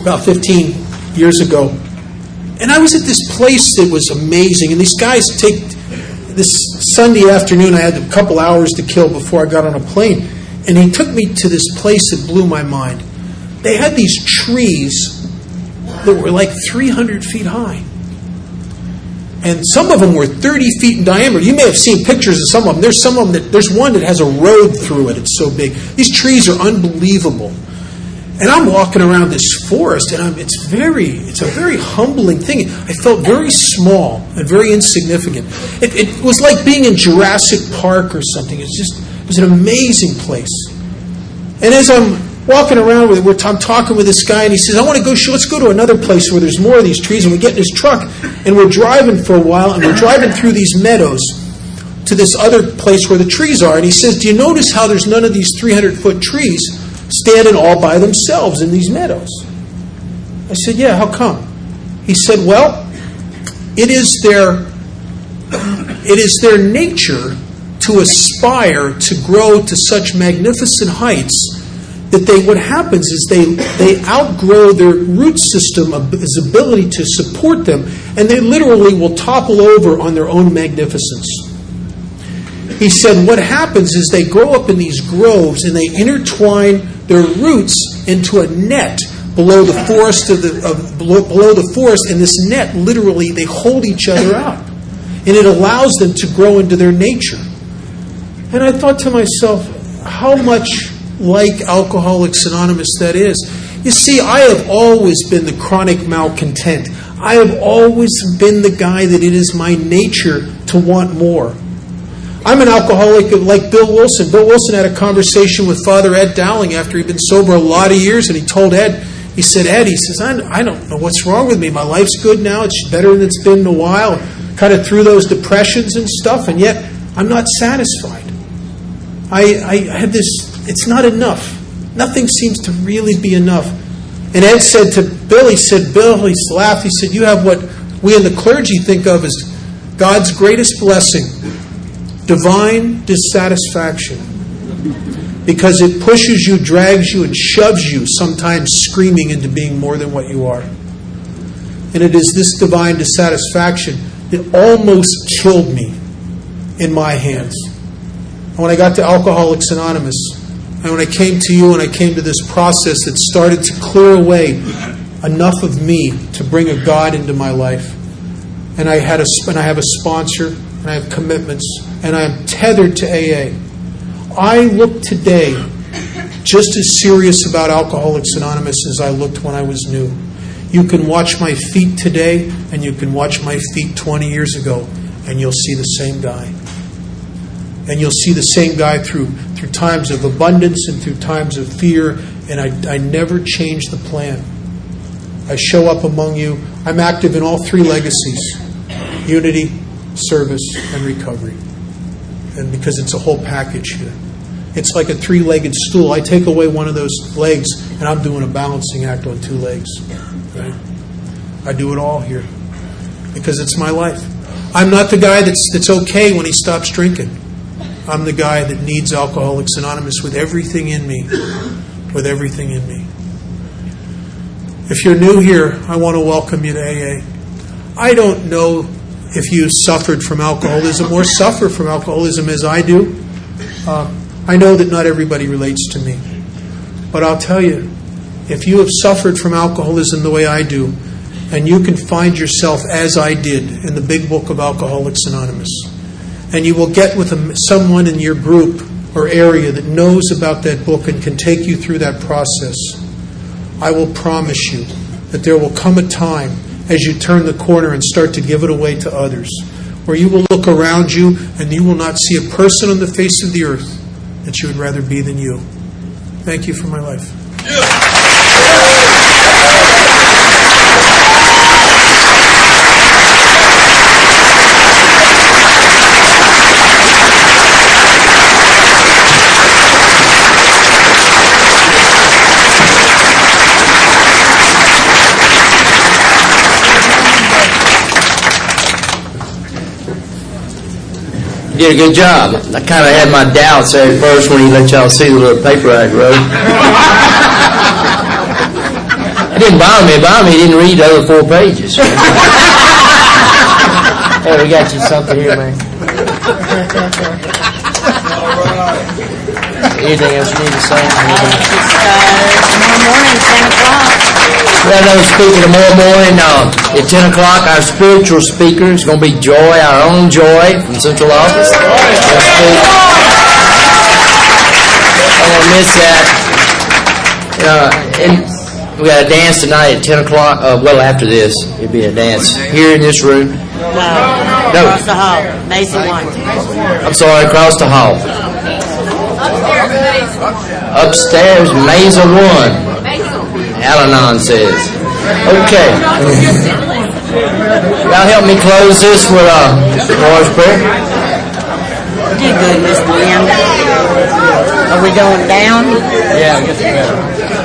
about 15 years ago, and I was at this place that was amazing. And these guys take this Sunday afternoon, I had a couple hours to kill before I got on a plane. And he took me to this place that blew my mind. They had these trees that were like 300 feet high. and some of them were 30 feet in diameter. You may have seen pictures of some of them. There's some of them that there's one that has a road through it. It's so big. These trees are unbelievable. And I'm walking around this forest, and I'm, it's very, it's a very humbling thing. I felt very small and very insignificant. It, it was like being in Jurassic Park or something. It's just, it was an amazing place. And as I'm walking around with, I'm talking with this guy, and he says, "I want to go. Let's go to another place where there's more of these trees." And we get in his truck, and we're driving for a while, and we're driving through these meadows to this other place where the trees are. And he says, "Do you notice how there's none of these 300 foot trees?" Standing all by themselves in these meadows. I said, Yeah, how come? He said, Well, it is their it is their nature to aspire to grow to such magnificent heights that they what happens is they they outgrow their root system ability to support them and they literally will topple over on their own magnificence he said what happens is they grow up in these groves and they intertwine their roots into a net below the forest of the of below, below the forest and this net literally they hold each other up. And it allows them to grow into their nature. And i thought to myself how much like alcoholics anonymous that is. You see i have always been the chronic malcontent. I have always been the guy that it is my nature to want more I'm an alcoholic like Bill Wilson. Bill Wilson had a conversation with Father Ed Dowling after he'd been sober a lot of years, and he told Ed, he said, Ed, he says, I, don't know what's wrong with me. My life's good now. It's better than it's been in a while. Kind of through those depressions and stuff, and yet I'm not satisfied. I, I have this, it's not enough. Nothing seems to really be enough. And Ed said to Bill, he said, Bill, he laughed, he said, You have what we in the clergy think of as God's greatest blessing divine dissatisfaction because it pushes you, drags you, and shoves you, sometimes screaming into being more than what you are. And it is this divine dissatisfaction that almost killed me in my hands. And when I got to Alcoholics Anonymous, and when I came to you and I came to this process that started to clear away enough of me to bring a God into my life, and I had a, and I have a sponsor, and I have commitments, and I am tethered to AA. I look today just as serious about Alcoholics Anonymous as I looked when I was new. You can watch my feet today, and you can watch my feet 20 years ago, and you'll see the same guy. And you'll see the same guy through, through times of abundance and through times of fear, and I, I never change the plan. I show up among you. I'm active in all three legacies unity, service, and recovery and because it's a whole package here. It's like a three legged stool. I take away one of those legs, and I'm doing a balancing act on two legs. Right? I do it all here because it's my life. I'm not the guy that's, that's okay when he stops drinking. I'm the guy that needs Alcoholics Anonymous with everything in me. With everything in me. If you're new here, I want to welcome you to AA. I don't know if you suffered from alcoholism or suffer from alcoholism as I do. Uh, I know that not everybody relates to me. But I'll tell you, if you have suffered from alcoholism the way I do, and you can find yourself as I did in the big book of Alcoholics Anonymous, and you will get with a, someone in your group or area that knows about that book and can take you through that process, I will promise you that there will come a time as you turn the corner and start to give it away to others. Where you will look around you and you will not see a person on the face of the earth that you would rather be than you. Thank you for my life. Did a good job. I kind of had my doubts there at first when he let y'all see the little paper I wrote. it didn't bother me. It bothered me he didn't read the other four pages. hey, we got you something here, man. Anything else you need to say? Uh, tomorrow morning, 10 o'clock. Yeah, let another speaker tomorrow morning, uh, at ten o'clock, our spiritual speaker is gonna be Joy, our own Joy from Central Office. She'll speak. I won't miss that. Uh, and we got a dance tonight at ten o'clock, uh, well, after this, it'll be a dance here in this room. No. No. Across the hall, Mason one. I'm sorry, across the hall. Upstairs, Mesa One. Al-Anon says. Okay. Y'all help me close this with a Lord's Prayer. Good, Miss Lynn? Are we going down? Yeah, I guess we better.